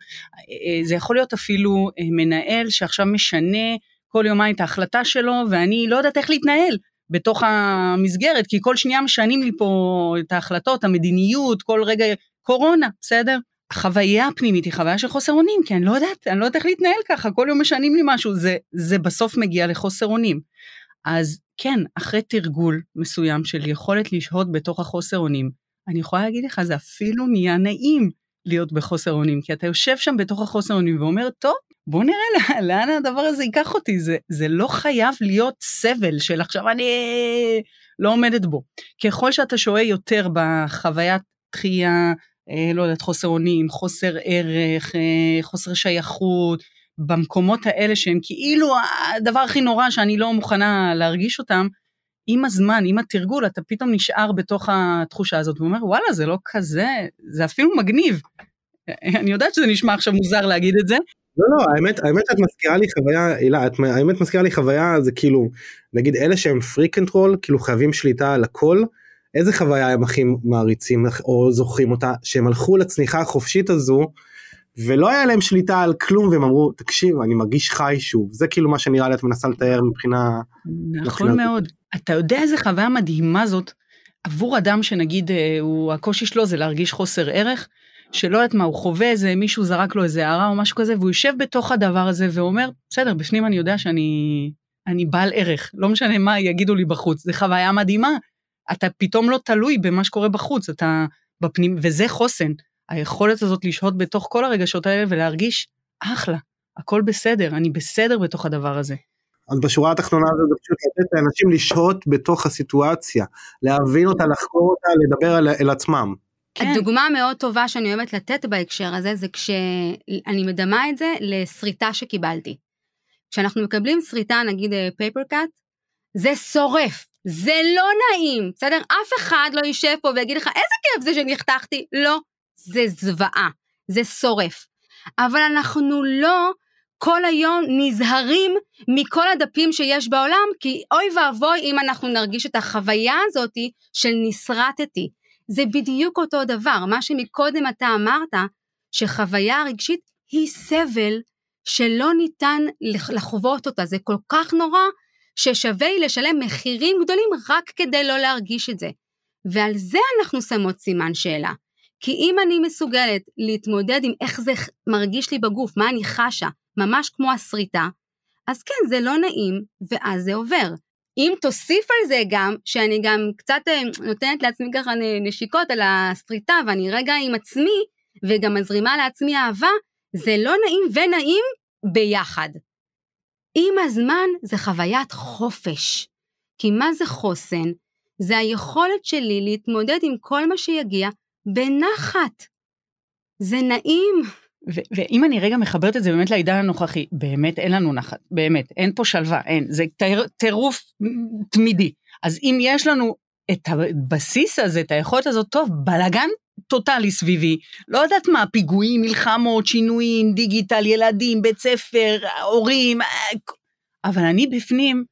S3: זה יכול להיות אפילו מנהל שעכשיו משנה כל יומיים את ההחלטה שלו ואני לא יודעת איך להתנהל. בתוך המסגרת, כי כל שנייה משנים לי פה את ההחלטות, המדיניות, כל רגע, קורונה, בסדר? החוויה הפנימית היא חוויה של חוסר אונים, כי אני לא יודעת, אני לא יודעת איך להתנהל ככה, כל יום משנים לי משהו, זה, זה בסוף מגיע לחוסר אונים. אז כן, אחרי תרגול מסוים של יכולת לשהות בתוך החוסר אונים, אני יכולה להגיד לך, זה אפילו נהיה נעים להיות בחוסר אונים, כי אתה יושב שם בתוך החוסר אונים ואומר, טוב, בוא נראה לאן הדבר הזה ייקח אותי, זה, זה לא חייב להיות סבל של עכשיו אני לא עומדת בו. ככל שאתה שוהה יותר בחוויית דחייה, אה, לא יודעת, חוסר אונים, חוסר ערך, אה, חוסר שייכות, במקומות האלה שהם כאילו הדבר הכי נורא שאני לא מוכנה להרגיש אותם, עם הזמן, עם התרגול, אתה פתאום נשאר בתוך התחושה הזאת ואומר, וואלה, זה לא כזה, זה אפילו מגניב. אני יודעת שזה נשמע עכשיו מוזר להגיד את זה,
S2: לא לא האמת האמת את מזכירה לי חוויה הילה את האמת מזכירה לי חוויה זה כאילו נגיד אלה שהם פרי קנטרול כאילו חייבים שליטה על הכל איזה חוויה הם הכי מעריצים או זוכרים אותה שהם הלכו לצניחה החופשית הזו ולא היה להם שליטה על כלום והם אמרו תקשיב אני מרגיש חי שוב זה כאילו מה שנראה לי את מנסה לתאר מבחינה.
S3: נכון מבחינה מאוד אתה יודע איזה חוויה מדהימה זאת עבור אדם שנגיד אה, הוא הקושי שלו זה להרגיש חוסר ערך. שלא יודעת מה, הוא חווה איזה, מישהו זרק לו איזה הערה או משהו כזה, והוא יושב בתוך הדבר הזה ואומר, בסדר, בפנים אני יודע שאני אני בעל ערך, לא משנה מה יגידו לי בחוץ, זו חוויה מדהימה. אתה פתאום לא תלוי במה שקורה בחוץ, אתה בפנים, וזה חוסן. היכולת הזאת לשהות בתוך כל הרגשות האלה ולהרגיש אחלה, הכל בסדר, אני בסדר בתוך הדבר הזה.
S2: אז בשורה התחתונה זה פשוט לתת לאנשים לשהות בתוך הסיטואציה, להבין אותה, לחקור אותה, לדבר על, אל עצמם.
S4: כן. דוגמה מאוד טובה שאני אוהבת לתת בהקשר הזה, זה כשאני מדמה את זה לשריטה שקיבלתי. כשאנחנו מקבלים שריטה, נגיד פייפר uh, קאט, זה שורף, זה לא נעים, בסדר? אף אחד לא יישב פה ויגיד לך, איזה כיף זה שנחתכתי. לא, זה זוועה, זה שורף. אבל אנחנו לא כל היום נזהרים מכל הדפים שיש בעולם, כי אוי ואבוי אם אנחנו נרגיש את החוויה הזאת של נסרטתי. זה בדיוק אותו דבר, מה שמקודם אתה אמרת, שחוויה רגשית היא סבל שלא ניתן לחוות אותה, זה כל כך נורא ששווה לשלם מחירים גדולים רק כדי לא להרגיש את זה. ועל זה אנחנו שמות סימן שאלה. כי אם אני מסוגלת להתמודד עם איך זה מרגיש לי בגוף, מה אני חשה, ממש כמו הסריטה, אז כן, זה לא נעים, ואז זה עובר. אם תוסיף על זה גם, שאני גם קצת אה, נותנת לעצמי ככה נשיקות על הסריטה, ואני רגע עם עצמי, וגם מזרימה לעצמי אהבה, זה לא נעים ונעים ביחד. עם הזמן זה חוויית חופש. כי מה זה חוסן? זה היכולת שלי להתמודד עם כל מה שיגיע בנחת. זה נעים.
S3: ואם אני רגע מחברת את זה באמת לעידן הנוכחי, באמת אין לנו נחת, באמת, אין פה שלווה, אין, זה טירוף תמידי. אז אם יש לנו את הבסיס הזה, את היכולת הזאת, טוב, בלאגן טוטאלי סביבי, לא יודעת מה, פיגועים, מלחמות, שינויים, דיגיטל, ילדים, בית ספר, הורים, אבל אני בפנים,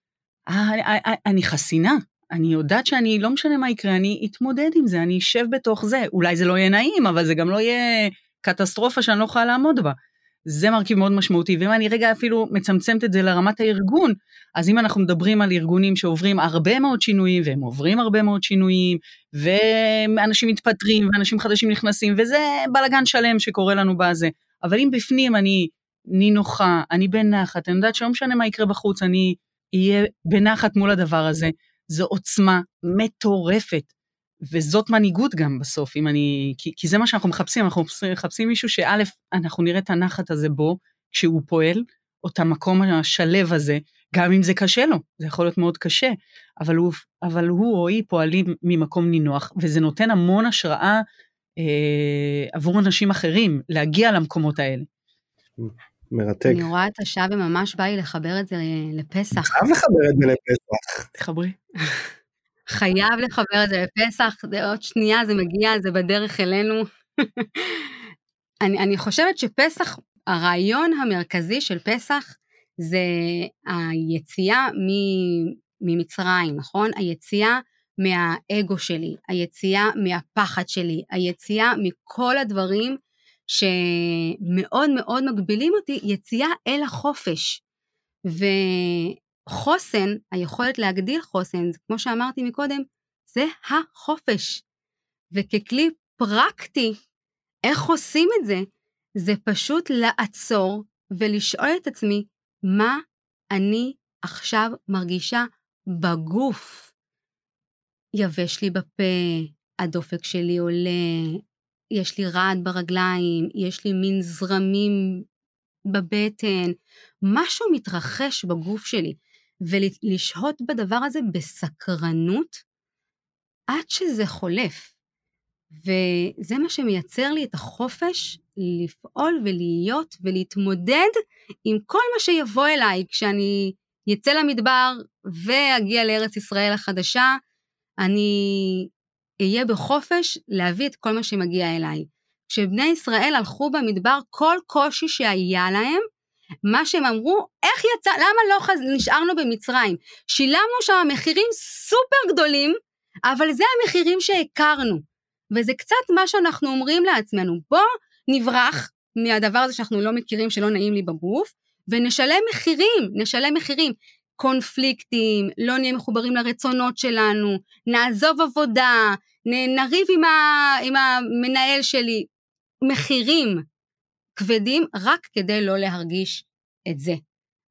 S3: אני, אה, אה, אני חסינה, אני יודעת שאני, לא משנה מה יקרה, אני אתמודד עם זה, אני אשב בתוך זה. אולי זה לא יהיה נעים, אבל זה גם לא יהיה קטסטרופה שאני לא יכולה לעמוד בה. זה מרכיב מאוד משמעותי, ואם אני רגע אפילו מצמצמת את זה לרמת הארגון, אז אם אנחנו מדברים על ארגונים שעוברים הרבה מאוד שינויים, והם עוברים הרבה מאוד שינויים, ואנשים מתפטרים, ואנשים חדשים נכנסים, וזה בלאגן שלם שקורה לנו בזה. אבל אם בפנים אני נינוחה, אני בנחת, אני יודעת שלא משנה מה יקרה בחוץ, אני אהיה בנחת מול הדבר הזה, זו עוצמה מטורפת. וזאת מנהיגות גם בסוף, אם אני, כי, כי זה מה שאנחנו מחפשים, אנחנו מחפשים מישהו שא', אנחנו נראה את הנחת הזה בו, כשהוא פועל, או את המקום השלב הזה, גם אם זה קשה לו, זה יכול להיות מאוד קשה, אבל הוא, אבל הוא או היא פועלים ממקום נינוח, וזה נותן המון השראה אה, עבור אנשים אחרים להגיע למקומות האלה.
S2: מרתק.
S4: אני רואה את השעה וממש בא לי לחבר את זה לפסח.
S2: חייב לחבר את זה לפסח.
S3: תחברי.
S4: חייב לחבר את זה לפסח, זה עוד שנייה זה מגיע, זה בדרך אלינו. אני, אני חושבת שפסח, הרעיון המרכזי של פסח זה היציאה ממצרים, נכון? היציאה מהאגו שלי, היציאה מהפחד שלי, היציאה מכל הדברים שמאוד מאוד מגבילים אותי, יציאה אל החופש. וחוסן, היכולת להגדיל חוסן, כמו שאמרתי מקודם, זה החופש. וככלי פרקטי, איך עושים את זה? זה פשוט לעצור ולשאול את עצמי, מה אני עכשיו מרגישה בגוף? יבש לי בפה, הדופק שלי עולה, יש לי רעד ברגליים, יש לי מין זרמים בבטן, משהו מתרחש בגוף שלי, ולשהות בדבר הזה בסקרנות עד שזה חולף. וזה מה שמייצר לי את החופש לפעול ולהיות ולהתמודד עם כל מה שיבוא אליי כשאני יצא למדבר ואגיע לארץ ישראל החדשה, אני אהיה בחופש להביא את כל מה שמגיע אליי. כשבני ישראל הלכו במדבר, כל קושי שהיה להם, מה שהם אמרו, איך יצא, למה לא חז... נשארנו במצרים? שילמנו שם מחירים סופר גדולים, אבל זה המחירים שהכרנו. וזה קצת מה שאנחנו אומרים לעצמנו, בוא נברח מהדבר הזה שאנחנו לא מכירים, שלא נעים לי בגוף, ונשלם מחירים, נשלם מחירים. קונפליקטים, לא נהיה מחוברים לרצונות שלנו, נעזוב עבודה, נריב עם, ה, עם המנהל שלי, מחירים כבדים רק כדי לא להרגיש את זה.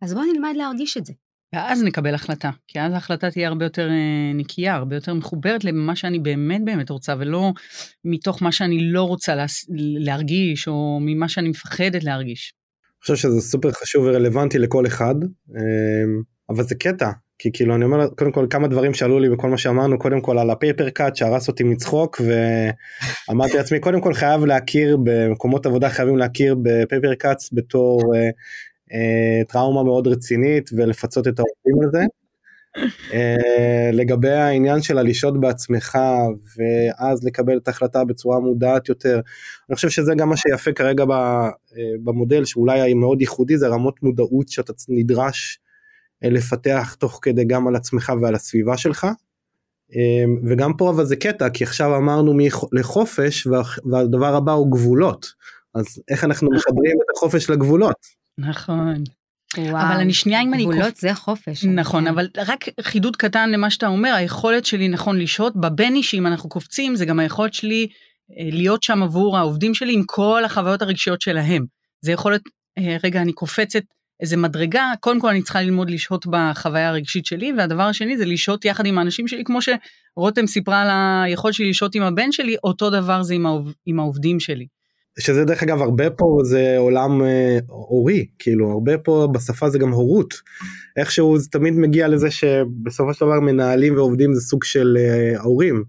S4: אז בואו נלמד להרגיש את זה.
S3: ואז נקבל החלטה, כי אז ההחלטה תהיה הרבה יותר אה, נקייה, הרבה יותר מחוברת למה שאני באמת באמת רוצה, ולא מתוך מה שאני לא רוצה להס... להרגיש, או ממה שאני מפחדת להרגיש.
S2: אני חושב שזה סופר חשוב ורלוונטי לכל אחד, אמ, אבל זה קטע, כי כאילו אני אומר קודם כל כמה דברים שעלו לי בכל מה שאמרנו קודם כל על ה paper cut שהרס אותי מצחוק ואמרתי לעצמי קודם כל חייב להכיר במקומות עבודה חייבים להכיר ב paper cuts בתור אה, אה, טראומה מאוד רצינית ולפצות את העובדים על זה. אה, לגבי העניין של הלישות בעצמך ואז לקבל את ההחלטה בצורה מודעת יותר אני חושב שזה גם מה שיפה כרגע אה, במודל שאולי מאוד ייחודי זה רמות מודעות שאתה נדרש לפתח תוך כדי גם על עצמך ועל הסביבה שלך. וגם פה אבל זה קטע כי עכשיו אמרנו לחופש והדבר הבא הוא גבולות אז איך אנחנו מחברים את החופש לגבולות.
S3: נכון. וואו, אבל אני שנייה אם אני...
S4: גבולות זה חופש.
S3: נכון, אבל רק חידוד קטן למה שאתה אומר, היכולת שלי נכון לשהות בבין אישי, אם אנחנו קופצים, זה גם היכולת שלי אה, להיות שם עבור העובדים שלי עם כל החוויות הרגשיות שלהם. זה יכולת, אה, רגע, אני קופצת איזה מדרגה, קודם כל אני צריכה ללמוד לשהות בחוויה הרגשית שלי, והדבר השני זה לשהות יחד עם האנשים שלי, כמו שרותם סיפרה על היכולת שלי לשהות עם הבן שלי, אותו דבר זה עם, העוב, עם העובדים שלי.
S2: שזה דרך אגב הרבה פה זה עולם אה, הורי כאילו הרבה פה בשפה זה גם הורות איכשהו זה תמיד מגיע לזה שבסופו של דבר מנהלים ועובדים זה סוג של אה, הורים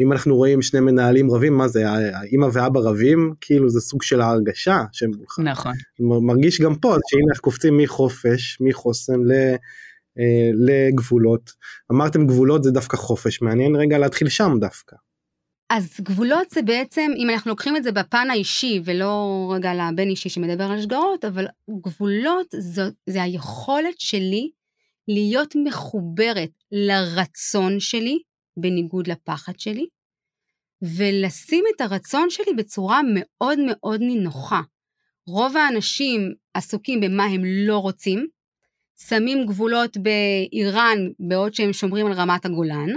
S2: אם אנחנו רואים שני מנהלים רבים מה זה האמא ואבא רבים? כאילו זה סוג של ההרגשה שהם
S3: נכון.
S2: מרגיש גם פה שהנה אנחנו קופצים מחופש מחוסן ל... אה, לגבולות. אמרתם גבולות זה דווקא חופש. מעניין רגע להתחיל שם דווקא.
S4: אז גבולות זה בעצם, אם אנחנו לוקחים את זה בפן האישי ולא רגע לבן אישי שמדבר על שגרות, אבל גבולות זו, זה היכולת שלי להיות מחוברת לרצון שלי, בניגוד לפחד שלי, ולשים את הרצון שלי בצורה מאוד מאוד נינוחה. רוב האנשים עסוקים במה הם לא רוצים, שמים גבולות באיראן בעוד שהם שומרים על רמת הגולן,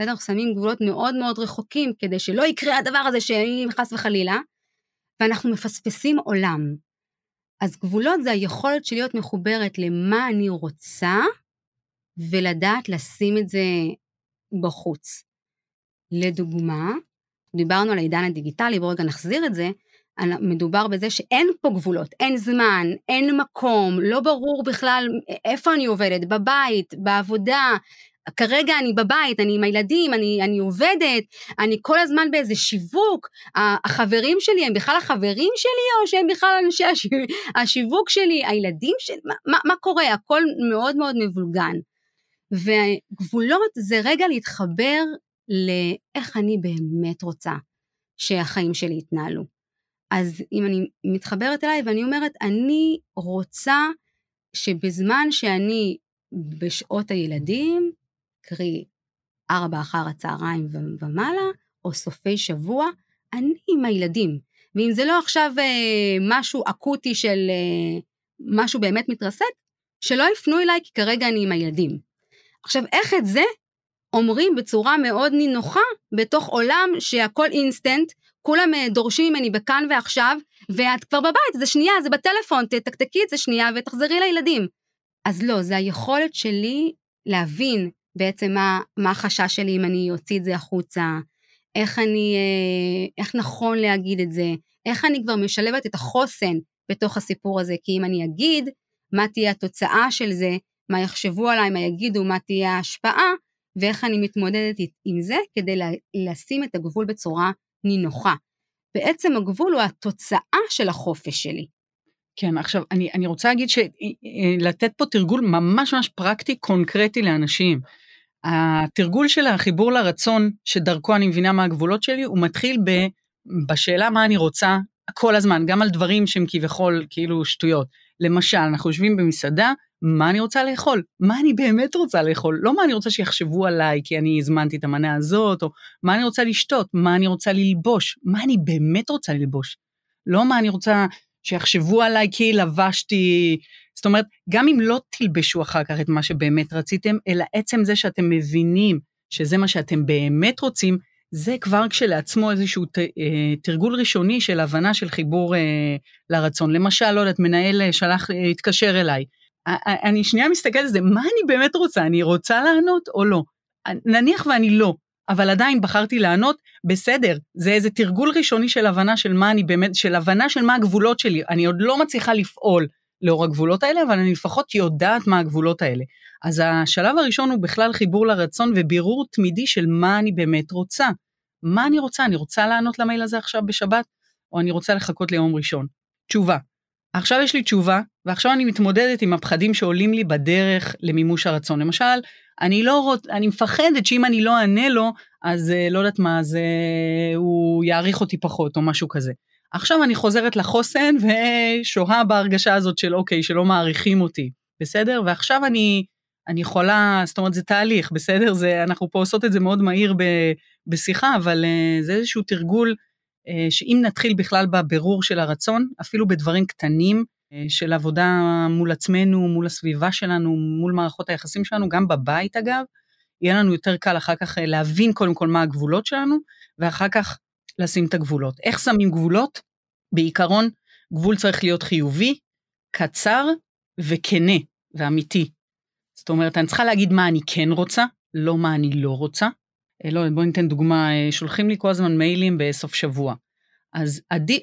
S4: בסדר? שמים גבולות מאוד מאוד רחוקים כדי שלא יקרה הדבר הזה שאם חס וחלילה, ואנחנו מפספסים עולם. אז גבולות זה היכולת של להיות מחוברת למה אני רוצה, ולדעת לשים את זה בחוץ. לדוגמה, דיברנו על העידן הדיגיטלי, בואו רגע נחזיר את זה, מדובר בזה שאין פה גבולות, אין זמן, אין מקום, לא ברור בכלל איפה אני עובדת, בבית, בעבודה, כרגע אני בבית, אני עם הילדים, אני, אני עובדת, אני כל הזמן באיזה שיווק, החברים שלי הם בכלל החברים שלי או שהם בכלל אנשי השיווק שלי, הילדים שלי, מה, מה, מה קורה? הכל מאוד מאוד מבולגן. וגבולות זה רגע להתחבר לאיך אני באמת רוצה שהחיים שלי יתנהלו. אז אם אני מתחברת אליי ואני אומרת, אני רוצה שבזמן שאני בשעות הילדים, קרי ארבע אחר הצהריים ומעלה, או סופי שבוע, אני עם הילדים. ואם זה לא עכשיו אה, משהו אקוטי של אה, משהו באמת מתרסק, שלא יפנו אליי כי כרגע אני עם הילדים. עכשיו, איך את זה אומרים בצורה מאוד נינוחה בתוך עולם שהכל אינסטנט, כולם אה, דורשים ממני בכאן ועכשיו, ואת כבר בבית, זה שנייה, זה בטלפון, תתקתקי את זה שנייה ותחזרי לילדים. אז לא, זה היכולת שלי להבין בעצם מה, מה החשש שלי אם אני אוציא את זה החוצה, איך אני, אה, איך נכון להגיד את זה, איך אני כבר משלבת את החוסן בתוך הסיפור הזה, כי אם אני אגיד מה תהיה התוצאה של זה, מה יחשבו עליי, מה יגידו, מה תהיה ההשפעה, ואיך אני מתמודדת עם זה כדי לשים את הגבול בצורה נינוחה. בעצם הגבול הוא התוצאה של החופש שלי.
S3: כן, עכשיו, אני, אני רוצה להגיד שלתת פה תרגול ממש ממש פרקטי, קונקרטי לאנשים. התרגול של החיבור לרצון, שדרכו אני מבינה מה הגבולות שלי, הוא מתחיל ב, בשאלה מה אני רוצה כל הזמן, גם על דברים שהם כביכול כאילו שטויות. למשל, אנחנו יושבים במסעדה, מה אני רוצה לאכול? מה אני באמת רוצה לאכול? לא מה אני רוצה שיחשבו עליי כי אני הזמנתי את המנה הזאת, או מה אני רוצה לשתות, מה אני רוצה ללבוש, מה אני באמת רוצה ללבוש. לא מה אני רוצה שיחשבו עליי כי לבשתי זאת אומרת, גם אם לא תלבשו אחר כך את מה שבאמת רציתם, אלא עצם זה שאתם מבינים שזה מה שאתם באמת רוצים, זה כבר כשלעצמו איזשהו ת, אה, תרגול ראשוני של הבנה של חיבור אה, לרצון. למשל, לא יודעת, מנהל אה, שלח, התקשר אליי, אני שנייה מסתכלת על זה, מה אני באמת רוצה? אני רוצה לענות או לא? נניח ואני לא, אבל עדיין בחרתי לענות, בסדר, זה איזה תרגול ראשוני של הבנה של מה אני באמת, של הבנה של מה הגבולות שלי. אני עוד לא מצליחה לפעול לאור הגבולות האלה, אבל אני לפחות יודעת מה הגבולות האלה. אז השלב הראשון הוא בכלל חיבור לרצון ובירור תמידי של מה אני באמת רוצה. מה אני רוצה? אני רוצה לענות למייל הזה עכשיו בשבת, או אני רוצה לחכות ליום ראשון? תשובה. עכשיו יש לי תשובה, ועכשיו אני מתמודדת עם הפחדים שעולים לי בדרך למימוש הרצון. למשל, אני לא רוצ... אני מפחדת שאם אני לא אענה לו, אז אה, לא יודעת מה, אז אה, הוא יעריך אותי פחות או משהו כזה. עכשיו אני חוזרת לחוסן ושוהה בהרגשה הזאת של אוקיי, שלא מעריכים אותי, בסדר? ועכשיו אני, אני יכולה, זאת אומרת זה תהליך, בסדר? זה, אנחנו פה עושות את זה מאוד מהיר ב, בשיחה, אבל uh, זה איזשהו תרגול שאם נתחיל בכלל בבירור של הרצון, אפילו בדברים קטנים uh, של עבודה מול עצמנו, מול הסביבה שלנו, מול מערכות היחסים שלנו, גם בבית אגב, יהיה לנו יותר קל אחר כך להבין קודם כל מה הגבולות שלנו, ואחר כך לשים את הגבולות. איך שמים גבולות? בעיקרון, גבול צריך להיות חיובי, קצר וכנה ואמיתי. זאת אומרת, אני צריכה להגיד מה אני כן רוצה, לא מה אני לא רוצה. אה, לא, בואי ניתן דוגמה, אה, שולחים לי כל הזמן מיילים בסוף שבוע. אז עדיף,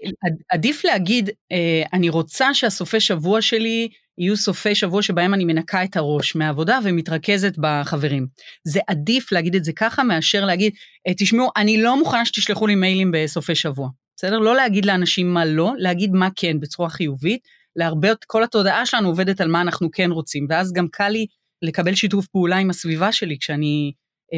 S3: עדיף להגיד, אה, אני רוצה שהסופי שבוע שלי יהיו סופי שבוע שבהם אני מנקה את הראש מהעבודה ומתרכזת בחברים. זה עדיף להגיד את זה ככה מאשר להגיד, תשמעו, אני לא מוכנה שתשלחו לי מיילים בסופי שבוע. בסדר? לא להגיד לאנשים מה לא, להגיד מה כן בצורה חיובית, להרבה, כל התודעה שלנו עובדת על מה אנחנו כן רוצים, ואז גם קל לי לקבל שיתוף פעולה עם הסביבה שלי כשאני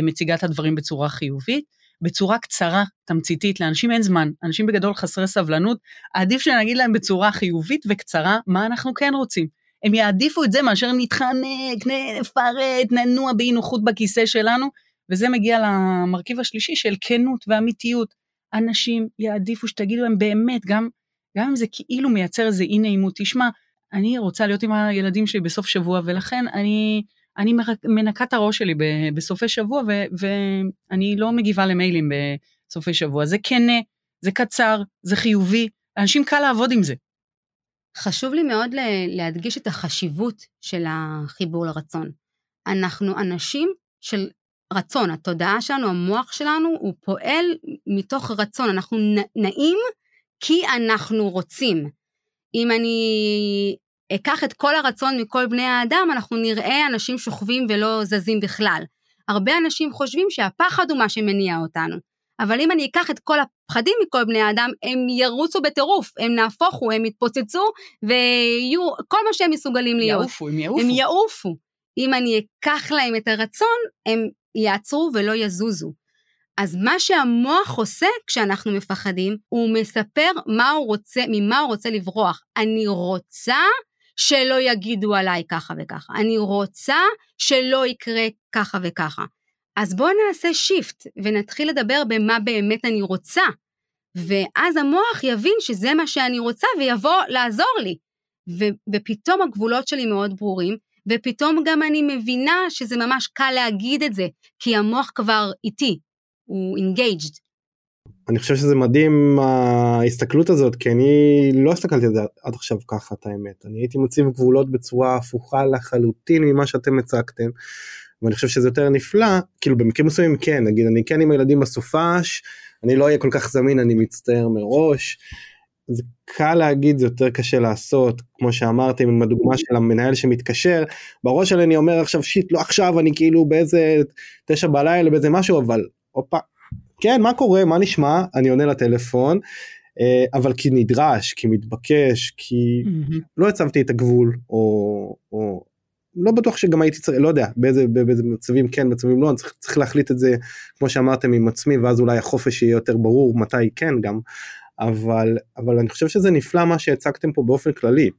S3: מציגה את הדברים בצורה חיובית. בצורה קצרה, תמציתית, לאנשים אין זמן, אנשים בגדול חסרי סבלנות, עדיף שנגיד להם בצורה חיובית וקצרה מה אנחנו כן רוצים. הם יעדיפו את זה מאשר נתחנק, נפרט, ננוע באי נוחות בכיסא שלנו, וזה מגיע למרכיב השלישי של כנות ואמיתיות. אנשים יעדיפו שתגידו להם באמת, גם, גם אם זה כאילו מייצר איזה אי נעימות, תשמע, אני רוצה להיות עם הילדים שלי בסוף שבוע, ולכן אני, אני מנקה את הראש שלי בסופי שבוע, ו, ואני לא מגיבה למיילים בסופי שבוע. זה כנה, זה קצר, זה חיובי, אנשים קל לעבוד עם זה.
S4: חשוב לי מאוד להדגיש את החשיבות של החיבור לרצון. אנחנו אנשים של רצון, התודעה שלנו, המוח שלנו, הוא פועל מתוך רצון, אנחנו נעים כי אנחנו רוצים. אם אני אקח את כל הרצון מכל בני האדם, אנחנו נראה אנשים שוכבים ולא זזים בכלל. הרבה אנשים חושבים שהפחד הוא מה שמניע אותנו. אבל אם אני אקח את כל הפחדים מכל בני האדם, הם ירוצו בטירוף, הם נהפוך הוא, הם יתפוצצו, ויהיו כל מה שהם מסוגלים להיות.
S3: יעופו, הם יעופו.
S4: הם יעופו. אם אני אקח להם את הרצון, הם יעצרו ולא יזוזו. אז מה שהמוח עושה כשאנחנו מפחדים, הוא מספר מה הוא רוצה, ממה הוא רוצה לברוח. אני רוצה שלא יגידו עליי ככה וככה. אני רוצה שלא יקרה ככה וככה. אז בואו נעשה שיפט ונתחיל לדבר במה באמת אני רוצה. ואז המוח יבין שזה מה שאני רוצה ויבוא לעזור לי. ו- ופתאום הגבולות שלי מאוד ברורים, ופתאום גם אני מבינה שזה ממש קל להגיד את זה, כי המוח כבר איתי, הוא engaged.
S2: אני חושב שזה מדהים ההסתכלות הזאת, כי אני לא הסתכלתי על זה עד עכשיו ככה, את האמת. אני הייתי מציב גבולות בצורה הפוכה לחלוטין ממה שאתם הצגתם. ואני חושב שזה יותר נפלא, כאילו במקרים מסוימים כן, נגיד אני כן עם הילדים בסופש, אני לא אהיה כל כך זמין, אני מצטער מראש. זה קל להגיד, זה יותר קשה לעשות, כמו שאמרתם עם הדוגמה של המנהל שמתקשר, בראש שלי אני אומר עכשיו שיט, לא עכשיו, אני כאילו באיזה תשע בלילה, באיזה משהו, אבל הופה, כן, מה קורה, מה נשמע, אני עונה לטלפון, אה, אבל כי נדרש, כי מתבקש, כי mm-hmm. לא הצבתי את הגבול, או, או לא בטוח שגם הייתי צריך, לא יודע, באיזה, באיזה מצבים כן, מצבים לא, אני צריך, צריך להחליט את זה, כמו שאמרתם, עם עצמי, ואז אולי החופש יהיה יותר ברור מתי כן גם, אבל, אבל אני חושב שזה נפלא מה שהצגתם פה באופן כללי.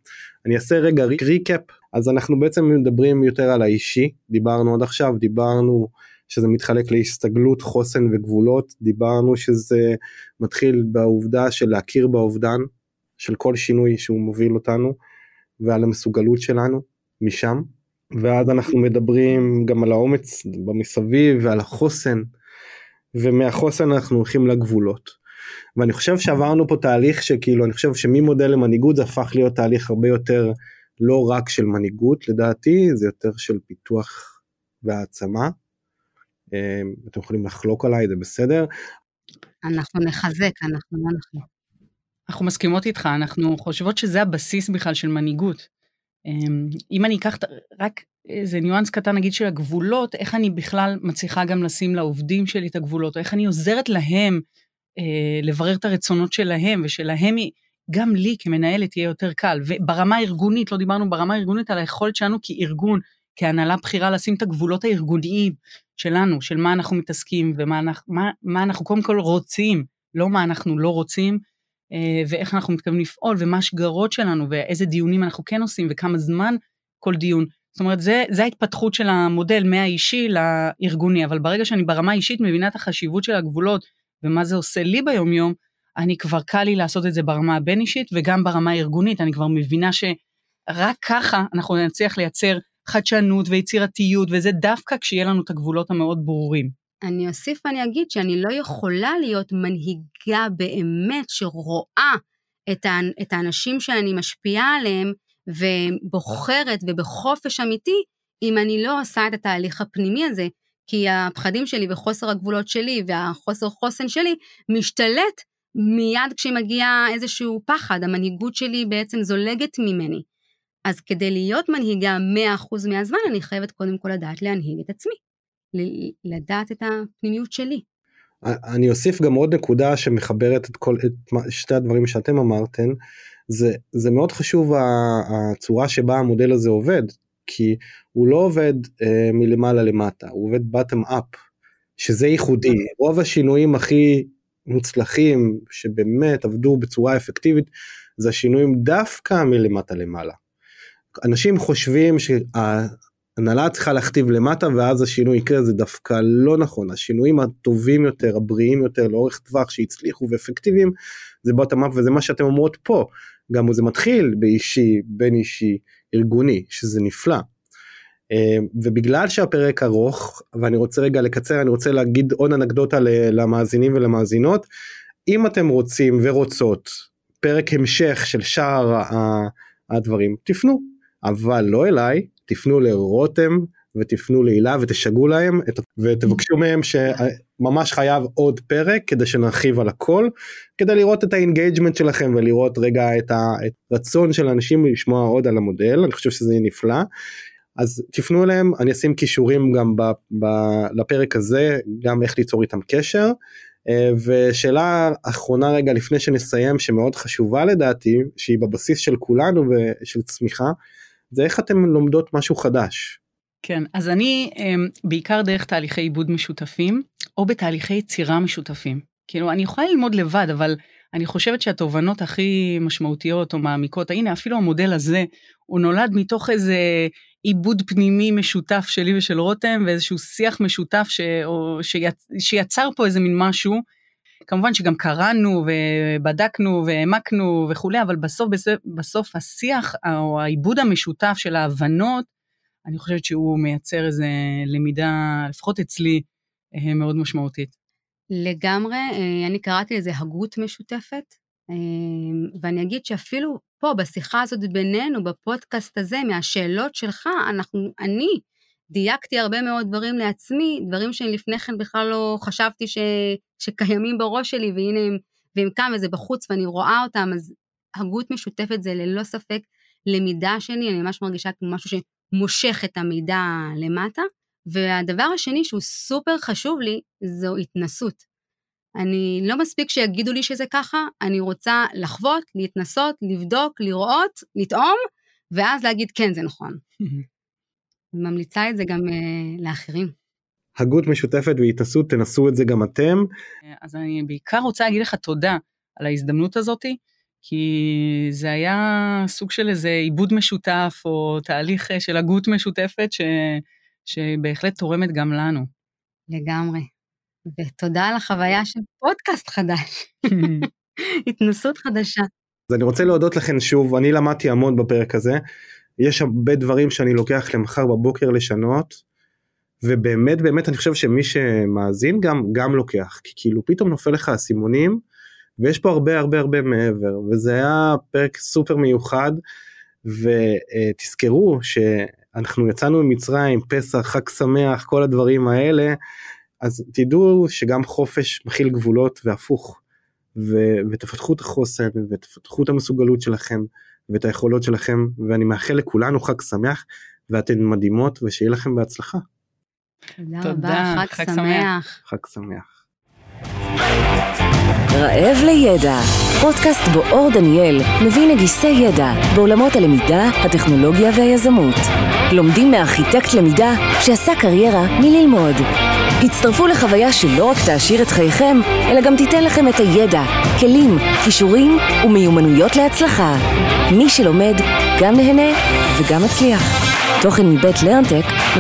S2: אני אעשה רגע ריקאפ, אז אנחנו בעצם מדברים יותר על האישי, דיברנו עד עכשיו, דיברנו שזה מתחלק להסתגלות, חוסן וגבולות, דיברנו שזה מתחיל בעובדה של להכיר באובדן של כל שינוי שהוא מוביל אותנו, ועל המסוגלות שלנו משם, ואז אנחנו מדברים גם על האומץ במסביב ועל החוסן, ומהחוסן אנחנו הולכים לגבולות. ואני חושב שעברנו פה תהליך שכאילו אני חושב שממודל למנהיגות זה הפך להיות תהליך הרבה יותר לא רק של מנהיגות לדעתי, זה יותר של פיתוח והעצמה. אה, אתם יכולים לחלוק עליי, זה בסדר.
S4: אנחנו נחזק, אנחנו לא נחלוק.
S3: אנחנו מסכימות איתך, אנחנו חושבות שזה הבסיס בכלל של מנהיגות. אמ, אם אני אקח רק איזה ניואנס קטן נגיד של הגבולות, איך אני בכלל מצליחה גם לשים לעובדים שלי את הגבולות, או איך אני עוזרת להם אה, לברר את הרצונות שלהם, ושלהם גם לי כמנהלת יהיה יותר קל. וברמה הארגונית, לא דיברנו ברמה הארגונית על היכולת שלנו כארגון, כהנהלה בכירה, לשים את הגבולות הארגוניים שלנו, של מה אנחנו מתעסקים ומה אנחנו, מה, מה אנחנו קודם כל רוצים, לא מה אנחנו לא רוצים, אה, ואיך אנחנו מתכוונים לפעול, ומה השגרות שלנו, ואיזה דיונים אנחנו כן עושים, וכמה זמן כל דיון. זאת אומרת, זה, זה ההתפתחות של המודל מהאישי לארגוני, אבל ברגע שאני ברמה האישית מבינה את החשיבות של הגבולות, ומה זה עושה לי ביומיום, אני כבר קל לי לעשות את זה ברמה הבין-אישית, וגם ברמה הארגונית, אני כבר מבינה שרק ככה אנחנו נצליח לייצר חדשנות ויצירתיות, וזה דווקא כשיהיה לנו את הגבולות המאוד ברורים.
S4: אני אוסיף ואני אגיד שאני לא יכולה להיות מנהיגה באמת שרואה את, את האנשים שאני משפיעה עליהם ובוחרת ובחופש אמיתי, אם אני לא עושה את התהליך הפנימי הזה, כי הפחדים שלי וחוסר הגבולות שלי והחוסר חוסן שלי משתלט מיד כשמגיע איזשהו פחד, המנהיגות שלי בעצם זולגת ממני. אז כדי להיות מנהיגה 100% מהזמן, אני חייבת קודם כל לדעת להנהיג את עצמי. לדעת את הפנימיות שלי.
S2: אני אוסיף גם עוד נקודה שמחברת את כל את שתי הדברים שאתם אמרתם זה זה מאוד חשוב הצורה שבה המודל הזה עובד כי הוא לא עובד אה, מלמעלה למטה הוא עובד bottom up שזה ייחודי רוב השינויים הכי מוצלחים שבאמת עבדו בצורה אפקטיבית זה השינויים דווקא מלמטה למעלה. אנשים חושבים שהנהלה צריכה להכתיב למטה ואז השינוי יקרה זה דווקא לא נכון. השינויים הטובים יותר הבריאים יותר לאורך טווח שהצליחו ואפקטיביים זה בוטם אפ וזה מה שאתם אומרות פה. גם זה מתחיל באישי בין אישי ארגוני שזה נפלא. אה, ובגלל שהפרק ארוך ואני רוצה רגע לקצר אני רוצה להגיד עוד אנקדוטה למאזינים ולמאזינות. אם אתם רוצים ורוצות פרק המשך של שאר הדברים תפנו אבל לא אליי תפנו לרותם ותפנו להילה ותשגעו להם ותבקשו מהם שממש חייב עוד פרק כדי שנרחיב על הכל כדי לראות את ה engagement שלכם ולראות רגע את הרצון של אנשים לשמוע עוד על המודל אני חושב שזה נפלא. אז תפנו אליהם אני אשים קישורים גם ב, ב, לפרק הזה גם איך ליצור איתם קשר. אה, ושאלה אחרונה רגע לפני שנסיים שמאוד חשובה לדעתי שהיא בבסיס של כולנו ושל צמיחה זה איך אתם לומדות משהו חדש.
S3: כן, אז אני אמ, בעיקר דרך תהליכי עיבוד משותפים, או בתהליכי יצירה משותפים. כאילו, אני יכולה ללמוד לבד, אבל אני חושבת שהתובנות הכי משמעותיות או מעמיקות, הנה, אפילו המודל הזה, הוא נולד מתוך איזה עיבוד פנימי משותף שלי ושל רותם, ואיזשהו שיח משותף ש... או... שיצ... שיצר פה איזה מין משהו. כמובן שגם קראנו ובדקנו והעמקנו וכולי, אבל בסוף, בסוף, השיח או העיבוד המשותף של ההבנות, אני חושבת שהוא מייצר איזה למידה, לפחות אצלי, אה, מאוד משמעותית.
S4: לגמרי, אה, אני קראתי לזה הגות משותפת, אה, ואני אגיד שאפילו פה, בשיחה הזאת בינינו, בפודקאסט הזה, מהשאלות שלך, אנחנו, אני דייקתי הרבה מאוד דברים לעצמי, דברים שלפני כן בכלל לא חשבתי ש, שקיימים בראש שלי, והנה הם, והם כאן וזה בחוץ ואני רואה אותם, אז הגות משותפת זה ללא ספק למידה שלי, אני ממש מרגישה כמו משהו שמושך את המידע למטה. והדבר השני שהוא סופר חשוב לי, זו התנסות. אני לא מספיק שיגידו לי שזה ככה, אני רוצה לחוות, להתנסות, לבדוק, לראות, לטעום, ואז להגיד כן, זה נכון. ממליצה את זה גם uh, לאחרים.
S2: הגות משותפת והתנסות, תנסו את זה גם אתם.
S3: אז אני בעיקר רוצה להגיד לך תודה על ההזדמנות הזאתי, כי זה היה סוג של איזה עיבוד משותף, או תהליך אה, של הגות משותפת, ש... שבהחלט תורמת גם לנו.
S4: לגמרי. ותודה על החוויה של פודקאסט חדש. התנסות חדשה.
S2: אז אני רוצה להודות לכם שוב, אני למדתי המון בפרק הזה. יש הרבה דברים שאני לוקח למחר בבוקר לשנות, ובאמת באמת אני חושב שמי שמאזין גם גם לוקח, כי כאילו פתאום נופל לך האסימונים, ויש פה הרבה הרבה הרבה מעבר, וזה היה פרק סופר מיוחד. ותזכרו שאנחנו יצאנו ממצרים, פסח, חג שמח, כל הדברים האלה, אז תדעו שגם חופש מכיל גבולות והפוך. ו- ותפתחו את החוסן ותפתחו את המסוגלות שלכם ואת היכולות שלכם ואני מאחל לכולנו חג שמח ואתן מדהימות ושיהיה לכם בהצלחה.
S4: תודה
S3: תודה,
S4: רבה, חג
S3: חג
S4: שמח.
S2: חג שמח.
S1: רעב לידע, פודקאסט בו אור דניאל מביא נגיסי ידע בעולמות הלמידה, הטכנולוגיה והיזמות. לומדים מארכיטקט למידה שעשה קריירה מללמוד. הצטרפו לחוויה שלא רק תעשיר את חייכם, אלא גם תיתן לכם את הידע, כלים, כישורים ומיומנויות להצלחה. מי שלומד, גם נהנה וגם מצליח. תוכן מבית לרנטק.co.il